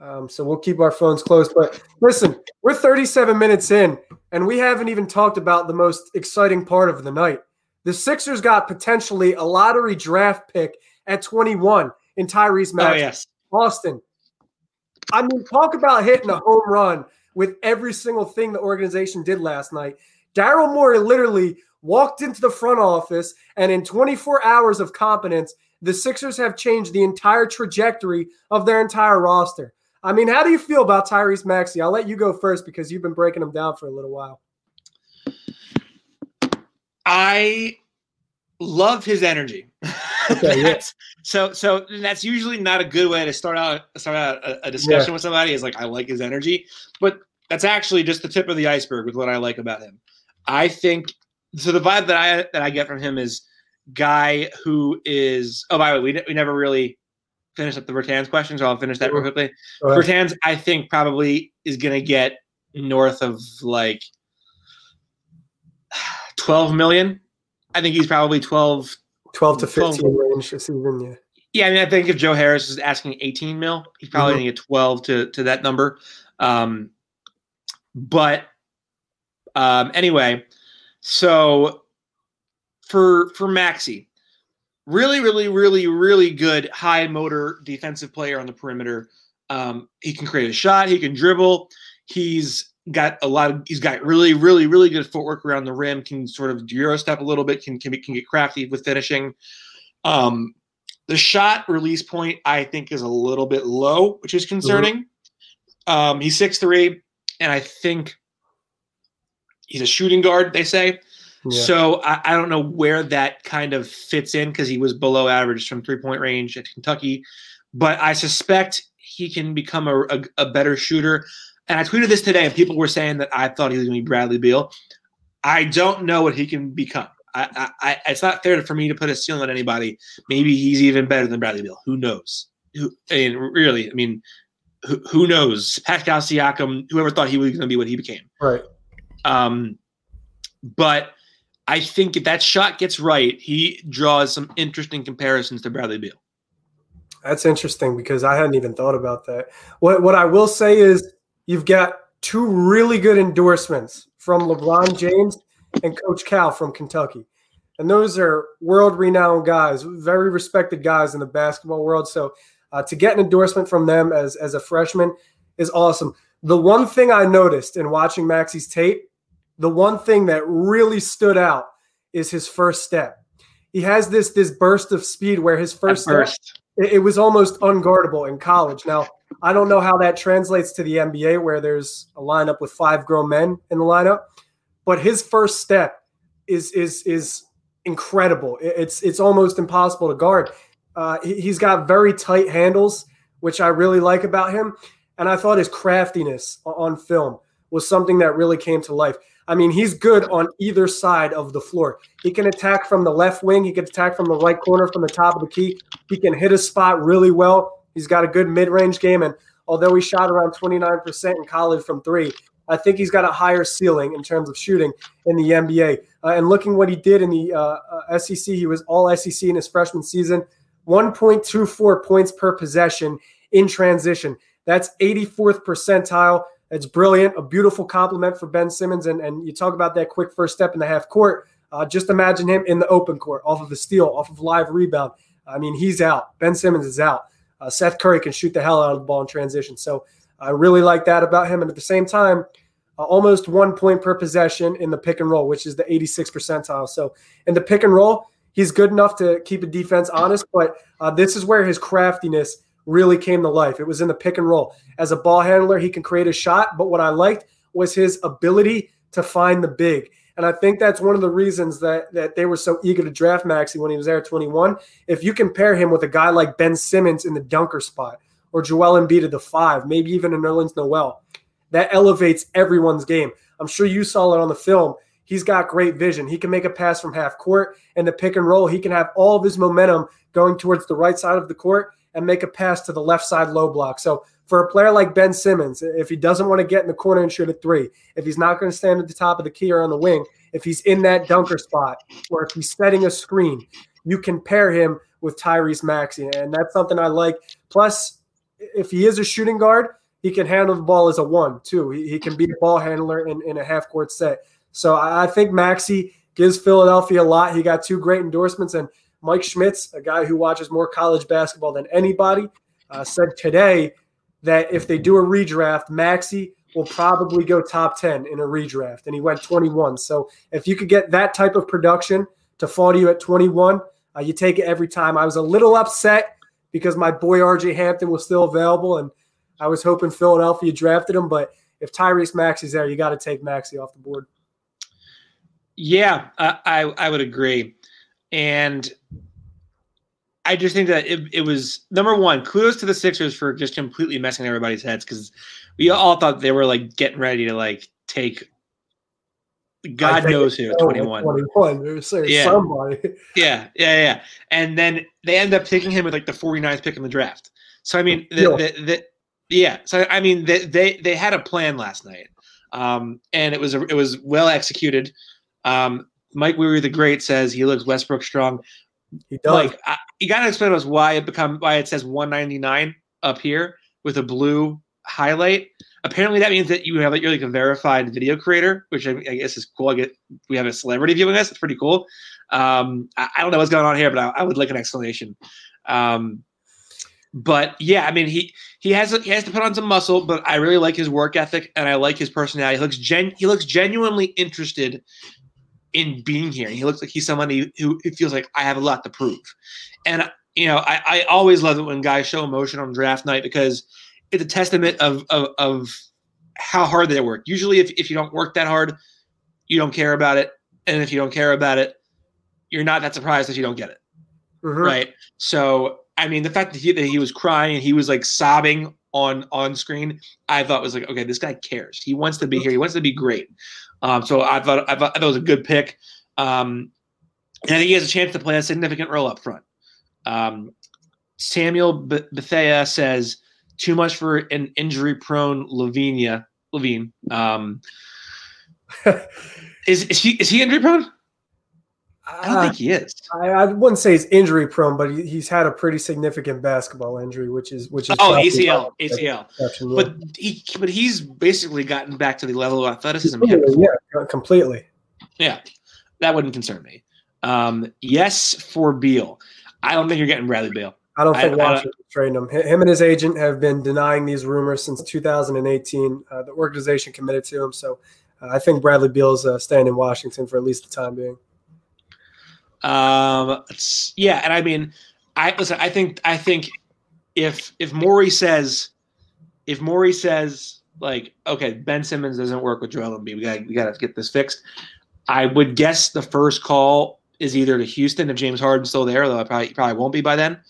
um, so we'll keep our phones close. But listen, we're 37 minutes in, and we haven't even talked about the most exciting part of the night. The Sixers got potentially a lottery draft pick at 21 in Tyrese Maxey. Oh yes, Austin. I mean, talk about hitting a home run with every single thing the organization did last night. Daryl Morey literally walked into the front office, and in 24 hours of competence, the Sixers have changed the entire trajectory of their entire roster. I mean, how do you feel about Tyrese Maxey? I'll let you go first because you've been breaking him down for a little while. I love his energy. Okay, yeah. so so that's usually not a good way to start out start out a, a discussion yeah. with somebody. Is like I like his energy, but that's actually just the tip of the iceberg with what I like about him. I think so. The vibe that I that I get from him is guy who is. Oh, by the way, we, we never really finished up the Bertans question, so I'll finish that real quickly. Bertans, I think probably is going to get north of like twelve million. I think he's probably 12, 12 to 15 12. range this season. Yeah. Yeah, I mean, I think if Joe Harris is asking 18 mil, he's probably mm-hmm. going to get 12 to to that number. Um, but um, anyway, so for for Maxey, really, really, really, really good high motor defensive player on the perimeter. Um, he can create a shot. He can dribble. He's got a lot of he's got really really really good footwork around the rim. Can sort of euro step a little bit. Can can, can get crafty with finishing. Um, the shot release point I think is a little bit low, which is concerning. Mm-hmm. Um, he's six three, and I think he's a shooting guard. They say. Yeah. So I, I, don't know where that kind of fits in because he was below average from three point range at Kentucky, but I suspect he can become a, a, a better shooter. And I tweeted this today, and people were saying that I thought he was going to be Bradley Beal. I don't know what he can become. I, I, it's not fair for me to put a ceiling on anybody. Maybe he's even better than Bradley Beal. Who knows? Who, I mean, really, I mean, who, who knows? Pascal Siakam, whoever thought he was going to be what he became. Right. Um, but I think if that shot gets right, he draws some interesting comparisons to Bradley Beal. That's interesting because I hadn't even thought about that. What what I will say is you've got two really good endorsements from LeBron James and Coach Cal from Kentucky. And those are world renowned guys, very respected guys in the basketball world. So uh, to get an endorsement from them as, as a freshman is awesome. The one thing I noticed in watching Maxey's tape, the one thing that really stood out is his first step. He has this this burst of speed where his first step, it, it was almost unguardable in college. Now, I don't know how that translates to the NBA where there's a lineup with five grown men in the lineup, but his first step is is is incredible. It's it's almost impossible to guard. Uh, he, has got very tight handles, which I really like about him. And I thought his craftiness on film was something that really came to life. I mean, he's good on either side of the floor. He can attack from the left wing. He can attack from the right corner, from the top of the key. He can hit a spot really well. He's got a good mid-range game, and although he shot around 29% in college from three, I think he's got a higher ceiling in terms of shooting in the NBA. Uh, and looking what he did in the uh, uh, SEC, he was all SEC in his freshman season, 1.24 points per possession in transition. That's 84th percentile. That's brilliant. A beautiful complement for Ben Simmons. And, and you talk about that quick first step in the half court. Uh, just imagine him in the open court, off of a steal, off of live rebound. I mean, he's out. Ben Simmons is out. Uh, Seth Curry can shoot the hell out of the ball in transition. So I really like that about him. And at the same time, uh, almost one point per possession in the pick and roll, which is the 86 percentile. So in the pick and roll, he's good enough to keep a defense honest, but uh, this is where his craftiness really came to life. It was in the pick and roll. As a ball handler, he can create a shot, but what I liked was his ability to find the big. And I think that's one of the reasons that that they were so eager to draft Maxey when he was there at 21. If you compare him with a guy like Ben Simmons in the dunker spot or Joel Embiid at the five, maybe even a Nerlens Noel, that elevates everyone's game. I'm sure you saw it on the film. He's got great vision. He can make a pass from half court and the pick and roll. He can have all of his momentum going towards the right side of the court and make a pass to the left side low block. So for a player like Ben Simmons, if he doesn't want to get in the corner and shoot a three, if he's not going to stand at the top of the key or on the wing, if he's in that dunker spot, or if he's setting a screen, you can pair him with Tyrese Maxey. And that's something I like. Plus, if he is a shooting guard, he can handle the ball as a one, too. He, he can be a ball handler in, in a half court set. So I think Maxey gives Philadelphia a lot. He got two great endorsements. And Mike Schmitz, a guy who watches more college basketball than anybody, uh, said today that if they do a redraft, Maxey will probably go top 10 in a redraft. And he went 21. So if you could get that type of production to fall to you at 21, uh, you take it every time. I was a little upset because my boy RJ Hampton was still available and I was hoping Philadelphia drafted him. But if Tyrese Maxey's there, you got to take Maxey off the board. Yeah, I, I, I would agree. And I just think that it, it was number one, kudos to the Sixers for just completely messing everybody's heads because we all thought they were like getting ready to like take God knows who, 21. 21. Yeah. somebody. Yeah, yeah, yeah. And then they end up taking him with like the 49th pick in the draft. So I mean, the, the, the, yeah. So I mean, they, they they had a plan last night, um, and it was a, it was well executed. Um, Mike Weary the Great says he looks Westbrook strong. He does. Like I, you got to explain to us why it become why it says 199 up here with a blue highlight. Apparently, that means that you have you're like a verified video creator, which I, I guess is cool. I get we have a celebrity viewing us. It's pretty cool. Um, I, I, don't know what's going on here, but I, I would like an explanation. Um, but yeah, I mean he he has he has to put on some muscle, but I really like his work ethic and I like his personality. He looks gen he looks genuinely interested in being here. And He looks like he's somebody who, feels like I have a lot to prove. And you know, I, I always love it when guys show emotion on draft night because it's a testament of of, of how hard they work. Usually, if, if you don't work that hard, you don't care about it, and if you don't care about it, you're not that surprised if you don't get it, Mhm. right? So, I mean, the fact that he, that he was crying, and he was like sobbing on on screen, I thought was like, okay, this guy cares. He wants to be here. He wants to be great. Um, so I thought I thought, it was a good pick. Um, and I think he has a chance to play a significant role up front. Um, Samuel B- Bethea says too much for an injury-prone Lavinia LaVine. Um, is is he is he injury-prone? I don't Uh, think he is. I, I wouldn't say he's injury prone, but he, he's had a pretty significant basketball injury, which is which is Oh, probably ACL, ACL. yeah. But he but he's basically gotten back to the level of athleticism. Completely, yeah, completely. Yeah, that wouldn't concern me. Um, yes for Beal. I don't think you're getting Bradley Beal. I don't I- think I- Washington's trading him. Him and his agent have been denying these rumors since 2018. Uh, the organization committed to him, so uh, I think Bradley Beal's uh, staying in Washington for at least the time being. Um, yeah, and I mean, I listen. I think I think if if Morey says if Morey says like, okay, Ben Simmons doesn't work with Joel Embiid, we got we got to get this fixed. I would guess the first call is either to Houston if James Harden's still there, though I probably probably won't be by then,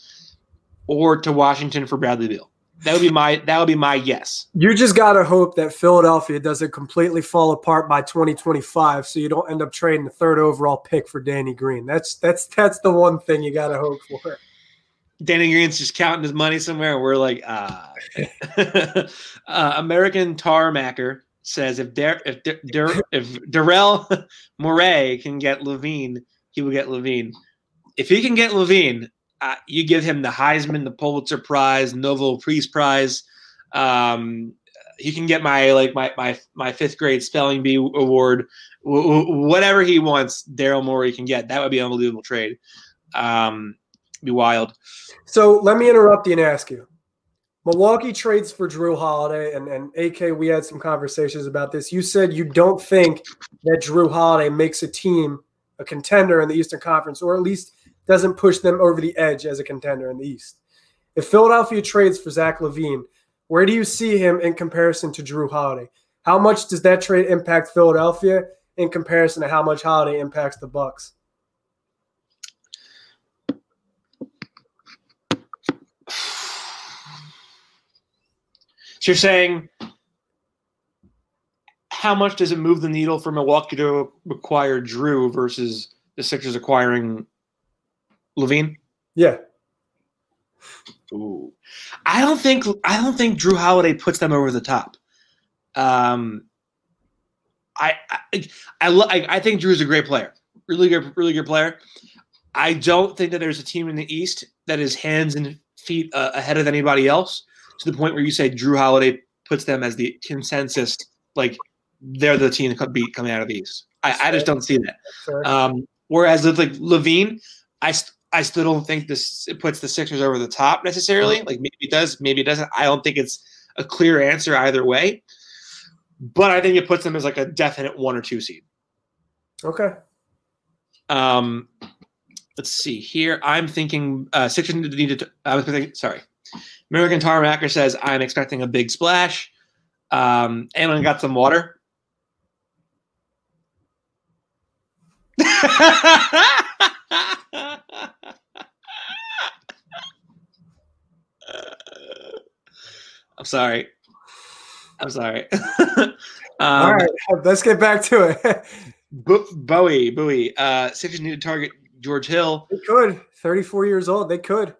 or to Washington for Bradley Beal. That would be my that would be my yes. You just got to hope that Philadelphia doesn't completely fall apart by 2025, so you don't end up trading the third overall pick for Danny Green. That's that's that's the one thing you got to hope for. Danny Green's just counting his money somewhere, and we're like, ah. uh, American Tarmacker says if Dar- if Dar- if Darrell Moray can get LaVine, he will get LaVine. If he can get LaVine, uh, you give him the Heisman, the Pulitzer Prize, Nobel Peace Prize. Um, he can get my like my my my fifth grade spelling bee award, w- w- whatever he wants. Daryl Morey can get. That would be an unbelievable trade. Um, be wild. So let me interrupt you and ask you. Milwaukee trades for Jrue Holiday, and, and AK, we had some conversations about this. You said you don't think that Jrue Holiday makes a team a contender in the Eastern Conference, or at least doesn't push them over the edge as a contender in the East. If Philadelphia trades for Zach LaVine, where do you see him in comparison to Jrue Holiday? How much does that trade impact Philadelphia in comparison to how much Holiday impacts the Bucks? So you're saying how much does it move the needle for Milwaukee to acquire Jrue versus the Sixers acquiring LaVine? Yeah. Ooh. I don't think I don't think Jrue Holiday puts them over the top. Um, I I I, lo- I I think Jrue's a great player, really good, really good player. I don't think that there's a team in the East that is hands and feet uh, ahead of anybody else to the point where you say Jrue Holiday puts them as the consensus, like they're the team that beat coming out of the East. I, I just don't see that. Um, whereas with like LaVine, I I still don't think this it puts the Sixers over the top necessarily. Like maybe it does, maybe it doesn't. I don't think it's a clear answer either way. But I think it puts them as like a definite one or two seed. Okay. Um, let's see here. I'm thinking uh, Sixers need to. I was thinking. Sorry, American Tarmacker says I'm expecting a big splash. Um, anyone got some water? I'm sorry. I'm sorry. um, All right. Let's get back to it. Bo- Bowie, Bowie. Uh, Sixers need to target George Hill. They could. 34 years old. They could.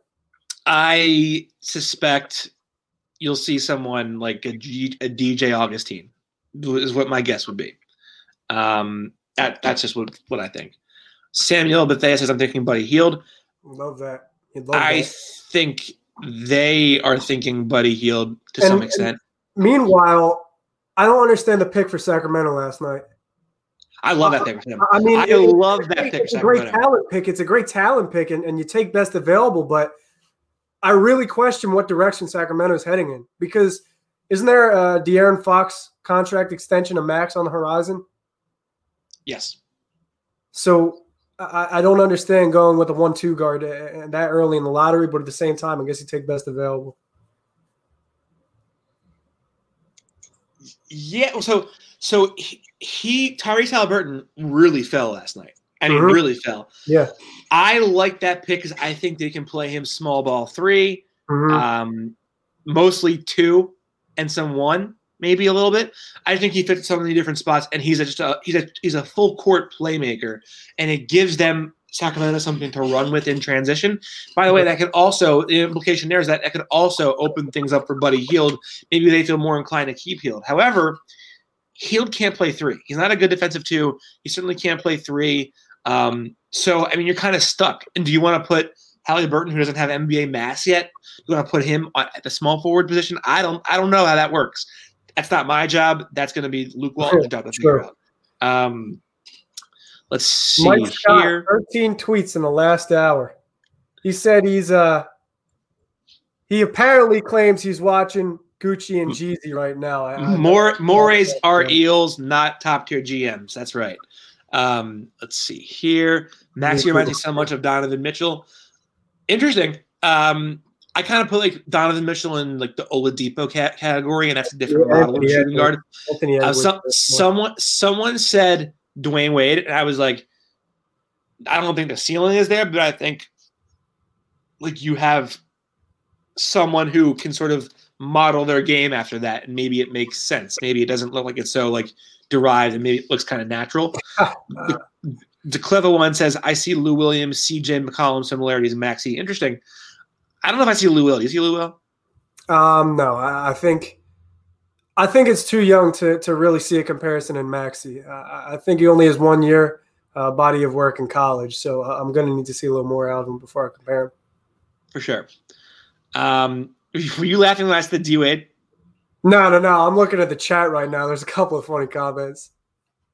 I suspect you'll see someone like a, G, a DJ Augustin, is what my guess would be. Um, that, that's just what, what I think. Samuel Bethea says, I'm thinking Buddy Hield. Love that. I that. think they are thinking Buddy Hield to some extent. Meanwhile, I don't understand the pick for Sacramento last night. I love that pick. I mean, I it- love that great- pick It's a great talent pick. It's a great talent pick, and, and you take best available. But I really question what direction Sacramento is heading in because isn't there a De'Aaron Fox contract extension of max on the horizon? Yes. So I, I don't understand going with a one-two guard and that early in the lottery, but at the same time, I guess you take best available. Yeah. So so he, he Tyrese Halliburton really fell last night. I mean, Mhm. really fell. Yeah. I like that pick because I think they can play him small ball three, Mhm. um, mostly two, and some one, maybe a little bit. I think he fits so many different spots, and he's a, just a he's a he's a full court playmaker, and it gives them Sacramento something to run with in transition. By the way, that could also the implication there is that that could also open things up for Buddy Hield. Maybe they feel more inclined to keep Hield. However, Hield can't play three. He's not a good defensive two. He certainly can't play three. Um, so I mean, you're kind of stuck. And do you want to put Halliburton, who doesn't have NBA mass yet, you want to put him at the small forward position? I don't. I don't know how that works. That's not my job. That's going to be Luke Walton's job to figure out. Um, let's see Mike Scott, here. 13 tweets in the last hour. He said he's uh he apparently claims he's watching Gucci and Jeezy right now. I- I- More Mores are Yeah. eels, not top tier GMs. That's right. Um, let's see here. Maxey reminds me so much of Donovan Mitchell. Interesting. Um, I kind of put like Donovan Mitchell in like the Oladipo cat category, and that's a different Yeah, model of yeah, shooting yeah. guard. Uh, some, someone someone said Dwyane Wade, and I was like, I don't think the ceiling is there, but I think like you have someone who can sort of model their game after that, and maybe it makes sense. Maybe it doesn't look like it's so like derived, and maybe it looks kind of natural. the, the clever one says, "I see Lou Williams, C.J. McCollum similarities Maxey. Interesting. I don't know if I see Lou Will. Do you see Lou Will? Um, no, I, I think I think it's too young to to really see a comparison in Maxey. I, I think he only has one year uh, body of work in college, so uh, I'm going to need to see a little more out of him before I compare him. For sure. Um, were you laughing last the D Wade? No, no, no. I'm looking at the chat right now. There's a couple of funny comments.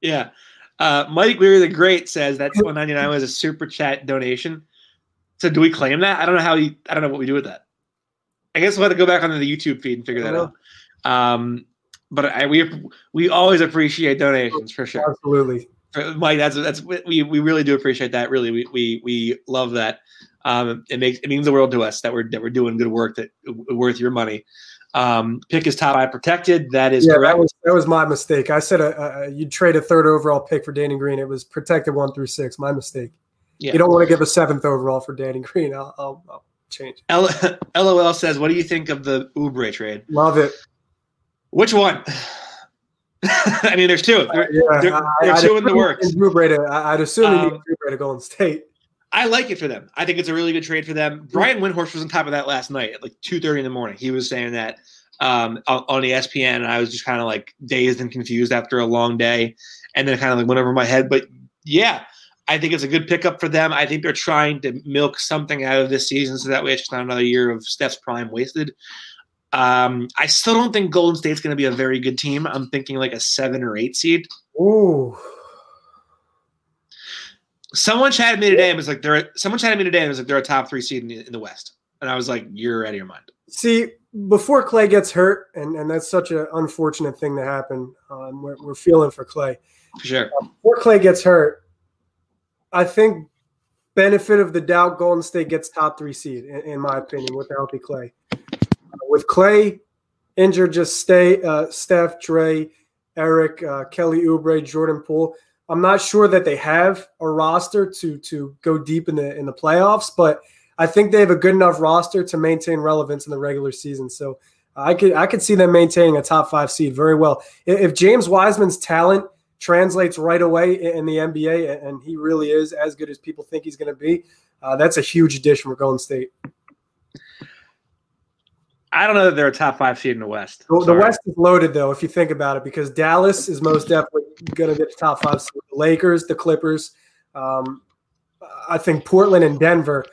Yeah. Uh, Mike Weir the Great says that 199 was a super chat donation. So do we claim that? I don't know how you, I don't know what we do with that. I guess we'll have to go back onto the YouTube feed and figure that out. Um, but I, we we always appreciate donations for sure. Absolutely. For- Mike, that's that's we we really do appreciate that. Really, we we we love that. Um, it makes it means the world to us that we're that we're doing good work that worth your money. Um, pick is top eye protected. That is yeah, correct. that was that was my mistake. I said uh, uh, you'd trade a third overall pick for Danny Green. It was protected one through six. My mistake. Yeah. You don't want to give a seventh overall for Danny Green. I'll, I'll, I'll change. L- LOL says, "What do you think of the Oubre trade? Love it. Which one? I mean, there's two. There- Yeah, They're- I- they're I'd two in the works. he's Oubre to- I'd assume Um, Oubre to Golden State. I like it for them. I think it's a really good trade for them. Brian Windhorst was on top of that last night at like two thirty in the morning. He was saying that um, on, on ESPN, and I was just kind of like dazed and confused after a long day, and then kind of like went over my head. But yeah, I think it's a good pickup for them. I think they're trying to milk something out of this season, so that way it's just not another year of Steph's prime wasted. Um, I still don't think Golden State's going to be a very good team. I'm thinking like a seven or eight seed. Ooh, Someone chatted me today and was like, "They're." Someone chatted me today and was like, "They're a top three seed in the, in the West," and I was like, "You're out of your mind." see, before Clay gets hurt, and, and that's such an unfortunate thing to happen. Um, we're, we're feeling for Clay. For sure. Before Clay gets hurt, I think benefit of the doubt, Golden State gets top three seed, in, in my opinion, with healthy Clay. Uh, with Clay injured, just stay uh, Steph, Dre, Eric, uh, Kelly Oubre, Jordan Poole. I'm not sure that they have a roster to to go deep in the in the playoffs, but I think they have a good enough roster to maintain relevance in the regular season. So I could I could see them maintaining a top five seed very well. If James Wiseman's talent translates right away in the NBA, and he really is as good as people think he's going to be, uh, that's a huge addition for Golden State. I don't know that they're a top five seed in the West. The, the West is loaded though, if you think about it, because Dallas is most definitely going to get the top five. seed. The Lakers, the Clippers. Um, I think Portland and Denver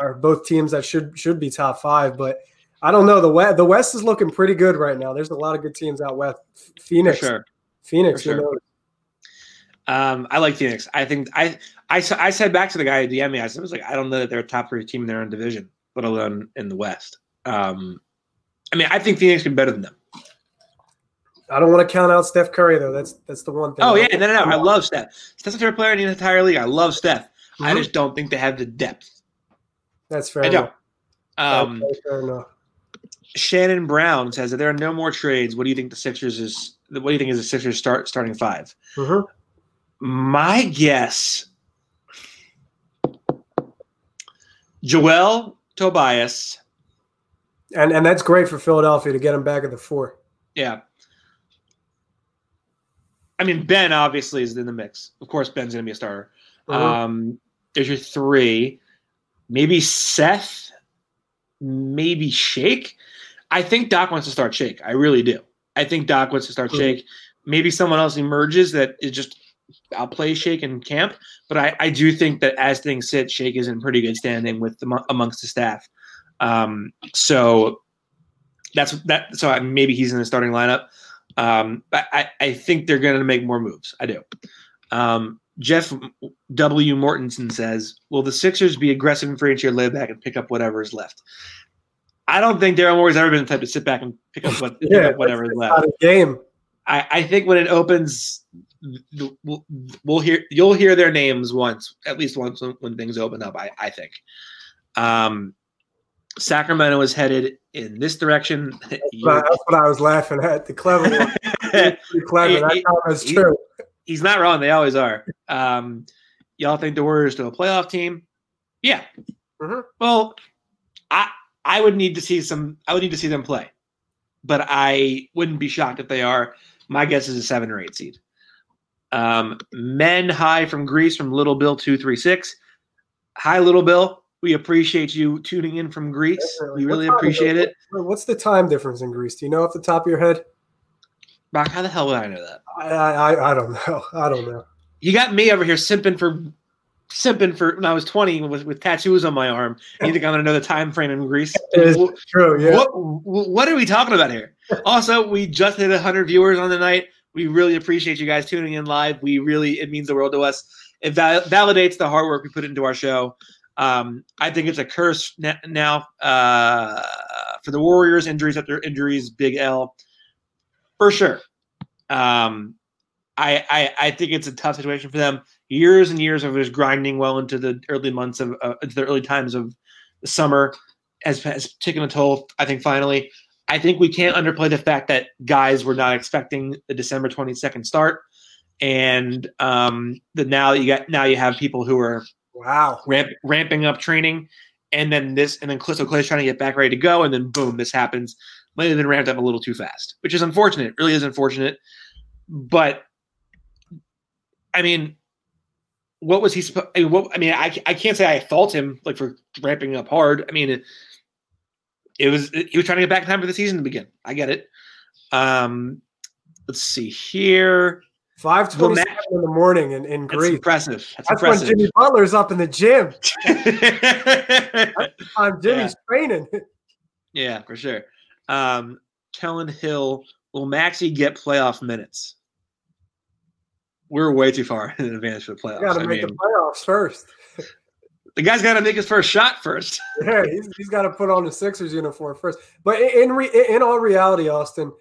are both teams that should should be top five, but. I don't know. The West, the West is looking pretty good right now. There's a lot of good teams out west. Phoenix, sure. Phoenix, sure. Um, I like Phoenix. I think I I said back to the guy who DM me. I was like, I don't know that they're a top three team in their own division. let alone in the West. Um, I mean, I think Phoenix can be better than them. I don't want to count out Steph Curry though. That's that's the one thing. Oh yeah, no, no, no. I love Steph. Steph's a favorite player in the entire league. I love Steph. I Mhm. just don't think they have the depth. That's fair. I don't. Um, fair enough. Shannon Brown says that there are no more trades. What do you think the Sixers is? What do you think is the Sixers start starting five? Mhm. My guess, Joel Tobias. And and that's great for Philadelphia to get him back at the four. Yeah. I mean, Ben obviously is in the mix. Of course, Ben's going to be a starter. Mhm. Um, there's your three. Maybe Seth. Maybe Shake. I think Doc wants to start Shake. I really do. I think Doc wants to start Mhm. Shake. Maybe someone else emerges that is just I'll play Shake in camp. But I, I do think that as things sit, Shake is in pretty good standing with the, amongst the staff. Um, so that's that. So I- maybe he's in the starting lineup. Um, but I, I think they're going to make more moves. I do. Um, Jeff W. Mortensen says, "Will the Sixers be aggressive in free agency or lay back and pick up whatever is left?" I don't think Daryl Morey's ever been the type to sit back and pick up what pick Yeah, up whatever is left. game. I, I think when it opens, we'll, we'll hear you'll hear their names once, at least once when, when things open up. I, I think. Um, Sacramento is headed in this direction. But That's what I was laughing at. The clever one. Pretty clever. He- That he- he- true. He's not wrong. They always are. Um, y'all think the Warriors still a playoff team? Yeah. Mhm. Well, I I would need to see some. I would need to see them play, but I wouldn't be shocked if they are. My guess is a seven or eight seed. Um, men high from Greece from Little Bill two three six. Hi, Little Bill. We appreciate you tuning in from Greece. Definitely. We really What appreciate it. What's the time difference in Greece? Do you know off the top of your head? Brock, how the hell would I know that? I I, I don't know. I don't know. You got me over here simping for simping for when I was 20 with, with tattoos on my arm. You think I'm gonna know the time frame in Greece? It is Wh- true. Yeah. What what are we talking about here? Also, we just hit 100 viewers on the night. We really appreciate you guys tuning in live. We really it means the world to us. It val- validates the hard work we put into our show. Um, I think it's a curse now uh, for the Warriors. Injuries after injuries, big L for sure. Um, I, I I think it's a tough situation for them. Years and years of just grinding well into the early months of uh, into the early times of the summer has, has taken a toll. I think finally, I think we can't underplay the fact that guys were not expecting the December twenty second start, and um, that now you got now you have people who are Wow. ramp, ramping up training, and then this, and then Clay, so Clay's trying to get back ready to go, and then boom, this happens. Might have been ramped up a little too fast, which is unfortunate. Really is unfortunate. But I mean, what was he? supposed? I mean, what, I mean, I, I can't say I fault him like for ramping up hard. I mean, it, it was he was trying to get back in time for the season to begin. I get it. Um, let's see here. Five twenty-seven in the morning in, in Greece. That's impressive. That's, That's when. Jimmy Butler's up in the gym. I'm Jimmy's training. Yeah, for sure. Um, Kellen Hill, will Maxey get playoff minutes? We're way too far in advance for the playoffs. Got to I make mean, the playoffs first. The guy's got to make his first shot first. Yeah, he's, he's got to put on the Sixers uniform first. But in re, in all reality, Austin,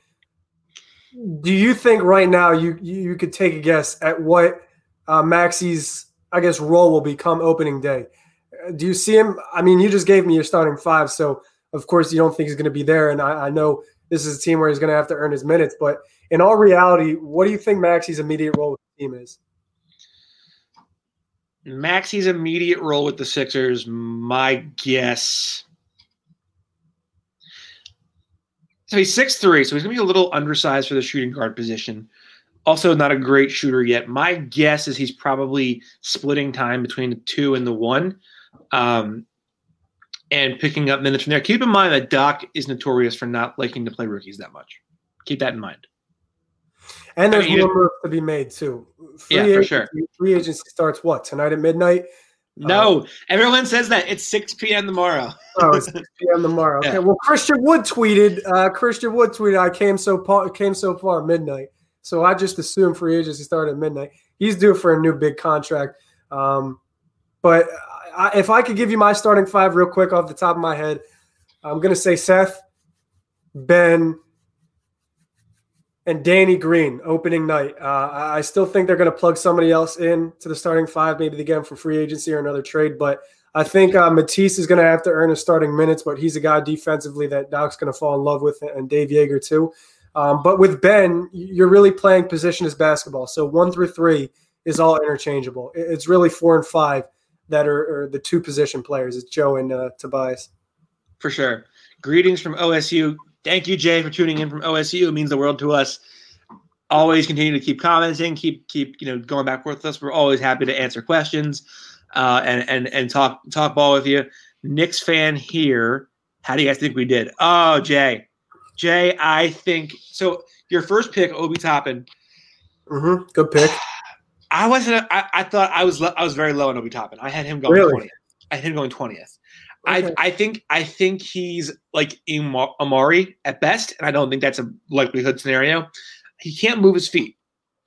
do you think right now you you could take a guess at what uh, Maxey's I guess role will become opening day? Do you see him? I mean, you just gave me your starting five, so of course you don't think he's going to be there, and I, I know this is a team where he's going to have to earn his minutes. But in all reality, what do you think Maxey's immediate role with the team is? Maxey's immediate role with the Sixers, my guess. So he's six three, so he's gonna be a little undersized for the shooting guard position. Also, not a great shooter yet. My guess is he's probably splitting time between the two and the one, um, and picking up minutes from there. Keep in mind that Doc is notorious for not liking to play rookies that much. Keep that in mind. And there's I mean, more moves to be made too. Free Yeah, for agency- sure. Free agency starts what tonight at midnight. No, everyone says that it's six p.m. tomorrow. Oh, it's 6 p.m. tomorrow. Okay. Yeah. Well, Christian Wood tweeted. Uh, Christian Wood tweeted. I came so far. Came so far midnight. So I just assumed free agency started at midnight. He's due for a new big contract. Um, but I, if I could give you my starting five real quick off the top of my head, I'm going to say Seth, Ben, and Danny Green opening night. Uh, I still think they're going to plug somebody else in to the starting five. Maybe him for free agency or another trade. But I think uh, Matisse is going to have to earn his starting minutes. But he's a guy defensively that Doc's going to fall in love with, and Dave Joerger too. Um, but with Ben, you're really playing positionless basketball. So one through three is all interchangeable. It's really four and five that are, are the two position players. It's Joe and uh, Tobias. For sure. Greetings from OSU. Thank you, Jay, for tuning in from OSU. It means the world to us. Always continue to keep commenting, keep keep you know going back forth with us. We're always happy to answer questions uh, and and and talk talk ball with you. Knicks fan here. How do you guys think we did? Oh, Jay, Jay, I think so. Your first pick, Obi Toppin. Mm-hmm. Good pick. I wasn't. I, I thought I was. I was very low on Obi Toppin. I had him going Really? twentieth. I had him going twentieth. Okay. I I think I think he's like Amari at best, and I don't think that's a likelihood scenario. He can't move his feet,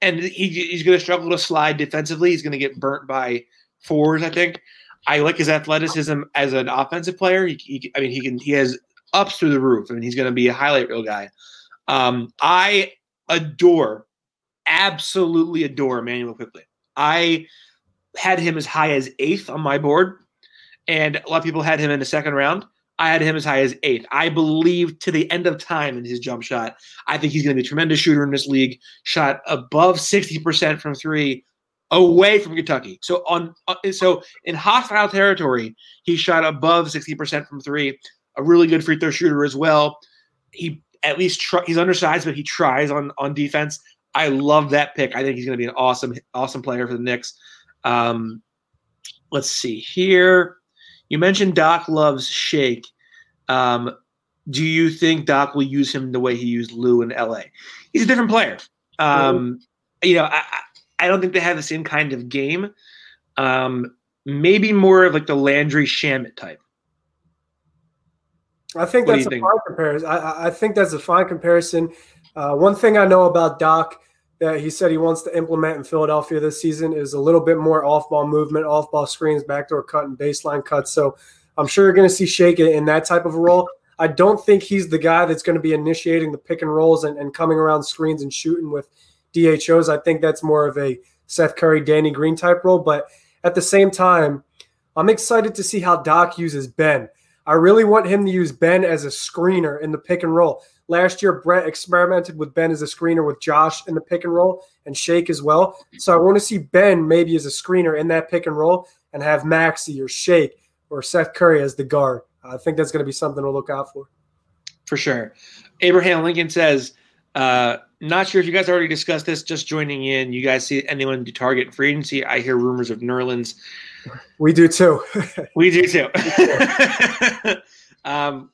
and he, he's going to struggle to slide defensively. He's going to get burnt by fours. I think. I like his athleticism as an offensive player. He, he, I mean, he can. He has ups through the roof. I mean, he's going to be a highlight reel guy. Um, I adore, absolutely adore Immanuel Quickley. I had him as high as eighth on my board, and a lot of people had him in the second round. I had him as high as eighth. I believe to the end of time in his jump shot. I think he's going to be a tremendous shooter in this league. Shot above sixty percent from three, away from Kentucky. So on, uh, so in hostile territory, he shot above sixty percent from three. A really good free throw shooter as well. He at least he's undersized, but he tries on on defense. I love that pick. I think he's going to be an awesome awesome player for the Knicks. Um, let's see here. You mentioned Doc loves Shake. Um, do you think Doc will use him the way he used Lou in LA? He's a different player. Um, You know, I, I- don't think they have the same kind of game. Um, maybe more of like the Landry Shamet type. I think What that's a think? fine comparison. I, I think that's a fine comparison. Uh, one thing I know about Doc that he said he wants to implement in Philadelphia this season is a little bit more off-ball movement, off-ball screens, backdoor cut, and baseline cuts. So I'm sure you're going to see Shake in that type of a role. I don't think he's the guy that's going to be initiating the pick and rolls and, and coming around screens and shooting with DHOs. I think that's more of a Seth Curry, Danny Green type role. But at the same time, I'm excited to see how Doc uses Ben. I really want him to use Ben as a screener in the pick and roll. Last year, Brett experimented with Ben as a screener with Josh in the pick and roll and Shake as well. So I want to see Ben maybe as a screener in that pick and roll and have Maxey or Shake or Seth Curry as the guard. I think that's going to be something to look out for. for sure. Abraham Lincoln says, uh, not sure if you guys already discussed this, just joining in. You guys see anyone to target free agency? I hear rumors of Nerlens. We do too. We do too. um,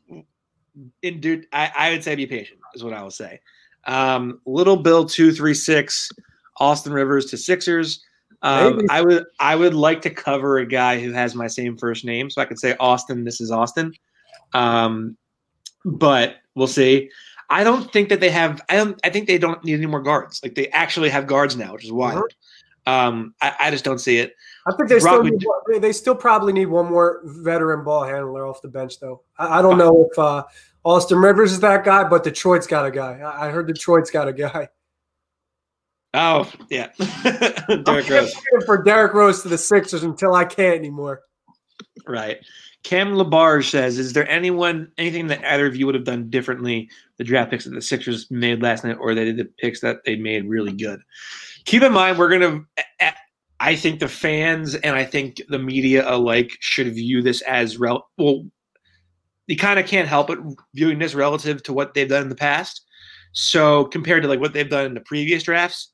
in dude, I, I would say be patient, is what I will say. Um, Little Bill two three six, Austin Rivers to Sixers. Um, I would I would like to cover a guy who has my same first name, so I could say Austin. This is Austin. Um, but we'll see. I don't think that they have. I don't. I think they don't need any more guards. Like they actually have guards now, which is wild. Um, I, I just don't see it. I think they still need, they still probably need one more veteran ball handler off the bench though. I, I don't know if uh, Austin Rivers is that guy, but Detroit's got a guy. I, I heard Detroit's got a guy. Oh yeah, I'm Derrick Rose. for Derrick Rose to the Sixers until I can't anymore. Right. Cam Labarge says, "Is there anyone, anything that either of you would have done differently? The draft picks that the Sixers made last night, or they did the picks that they made really good? Keep in mind, we're gonna. I think the fans and I think the media alike should view this as rel. Well, you kind of can't help but viewing this relative to what they've done in the past. So compared to like what they've done in the previous drafts,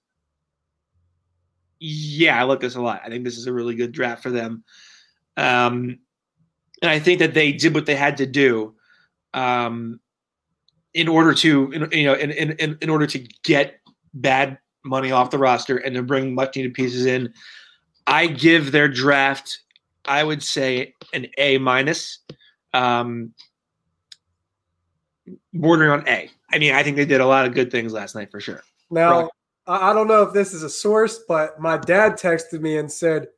yeah, I like this a lot. I think this is a really good draft for them. Um, and I think that they did what they had to do um, in order to, in, you know, in, in, in order to get bad money off the roster and to bring much needed pieces in. I give their draft, I would say, an A minus, um, bordering on A. I mean, I think they did a lot of good things last night for sure. Now, Right. I don't know if this is a source, but my dad texted me and said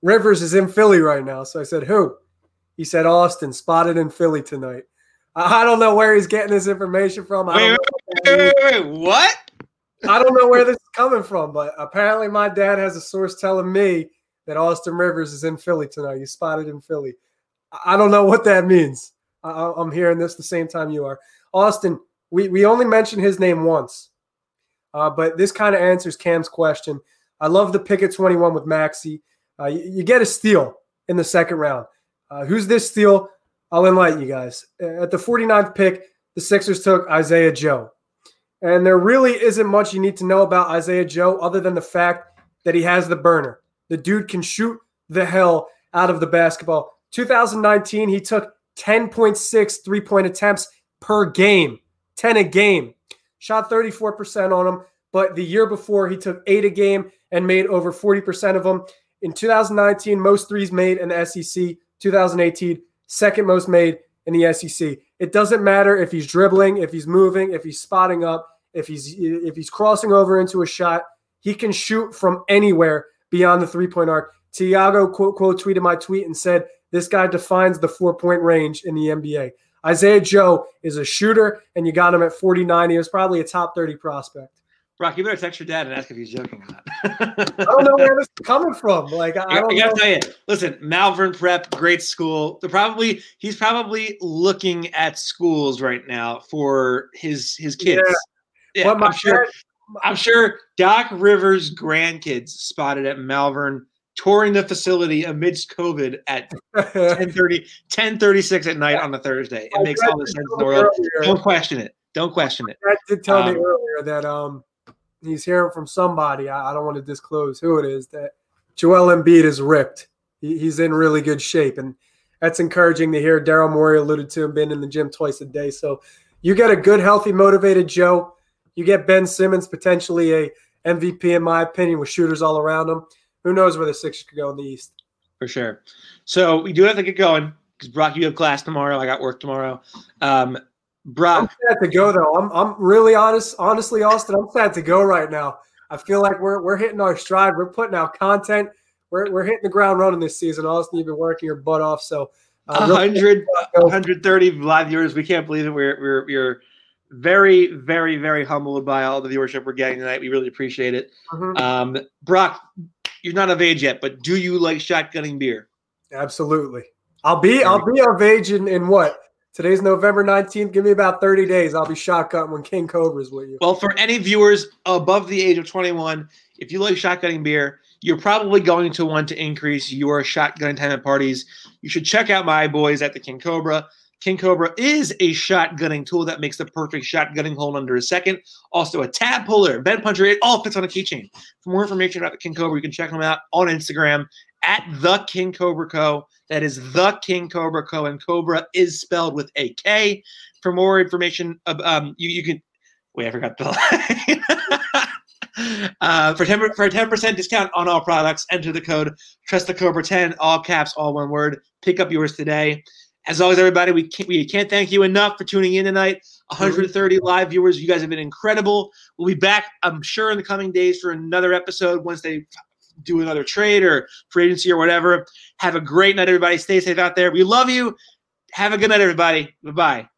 Rivers is in Philly right now. So I said, Who? He said, Austin, spotted in Philly tonight. I don't know where he's getting this information from. I Wait, wait, wait, wait, what? I don't know where this is coming from, but apparently my dad has a source telling me that Austin Rivers is in Philly tonight. He's spotted in Philly. I don't know what that means. I- I'm hearing this the same time you are. Austin, we, we only mentioned his name once, uh, but this kind of answers Cam's question. I love the pick at 21 with Maxey. Uh, you, you get a steal in the second round. Uh, who's this steal? I'll enlighten you guys. At the 49th pick, the Sixers took Isaiah Joe. And there really isn't much you need to know about Isaiah Joe other than the fact that he has the burner. The dude can shoot the hell out of the basketball. 2019, he took 10.6 three point attempts per game, 10 a game. Shot 34% on them, but the year before, he took eight a game and made over 40% of them. In 2019, most threes made in the SEC. 2018, second most made in the SEC. It doesn't matter if he's dribbling, if he's moving, if he's spotting up, if he's if he's crossing over into a shot. He can shoot from anywhere beyond the three point arc. Tiago quote quote tweeted my tweet and said, "This guy defines the four point range in the NBA." Isaiah Joe is a shooter, and you got him at 49. He was probably a top 30 prospect. Brock, you better text your dad and ask if he's joking or not. I don't know where this is coming from. Like I, I I, don't I gotta tell you, listen, Malvern Prep, great school. They're probably he's probably looking at schools right now for his his kids. Yeah, my I'm sure. dad- I'm sure Doc Rivers' grandkids spotted at Malvern touring the facility amidst COVID at 10:30, 10:36 at night on a Thursday. It My makes all the sense in the world. earlier- Don't question it. Don't question it. I did tell me Um, earlier that um he's hearing from somebody. I, I don't want to disclose who it is. That Joel Embiid is ripped. He, he's in really good shape, and that's encouraging to hear. Daryl Morey alluded to him being in the gym twice a day. So you get a good, healthy, motivated Joe. You get Ben Simmons, potentially a MVP in my opinion, with shooters all around him. Who knows where the Sixers could go in the East? For sure. So we do have to get going because Brock, you have class tomorrow. I got work tomorrow. Um, Brock, I'm sad to go though. I'm I'm really honest, honestly, Austin. I'm sad to go right now. I feel like we're we're hitting our stride. We're putting out content. We're we're hitting the ground running this season. Austin, you've been working your butt off. So uh, 100, 130 live viewers. We can't believe it. We're we're we're very very very humbled by all the viewership we're getting tonight. We really appreciate it. Mhm. Um, Brock, you're not of age yet, but do you like shotgunning beer? absolutely. I'll be I'll be of age in, in what? Today's November 19th. Give me about 30 days. I'll be shotgun when King Kobra's with you. Well, for any viewers above the age of 21, if you like shotgunning beer, you're probably going to want to increase your shotgun time at parties. You should check out my boys at the King Kobra. King Kobra is a shotgunning tool that makes the perfect shotgunning hole under a second. Also, a tab puller, bed puncher, it all fits on a keychain. For more information about the King Kobra, you can check them out on Instagram at the King Kobra Co. That is the King Kobra Co. And Kobra is spelled with a K. For more information, um, you, you can. Wait, I forgot the uh, for 10 for a 10% discount on all products, enter the code Trust the Kobra 10, all caps, all one word. Pick up yours today. As always, everybody, we can't, we can't thank you enough for tuning in tonight. 130 live viewers. You guys have been incredible. We'll be back, I'm sure, in the coming days for another episode once they do another trade or free agency or whatever. Have a great night, everybody. Stay safe out there. We love you. Have a good night, everybody. Bye bye.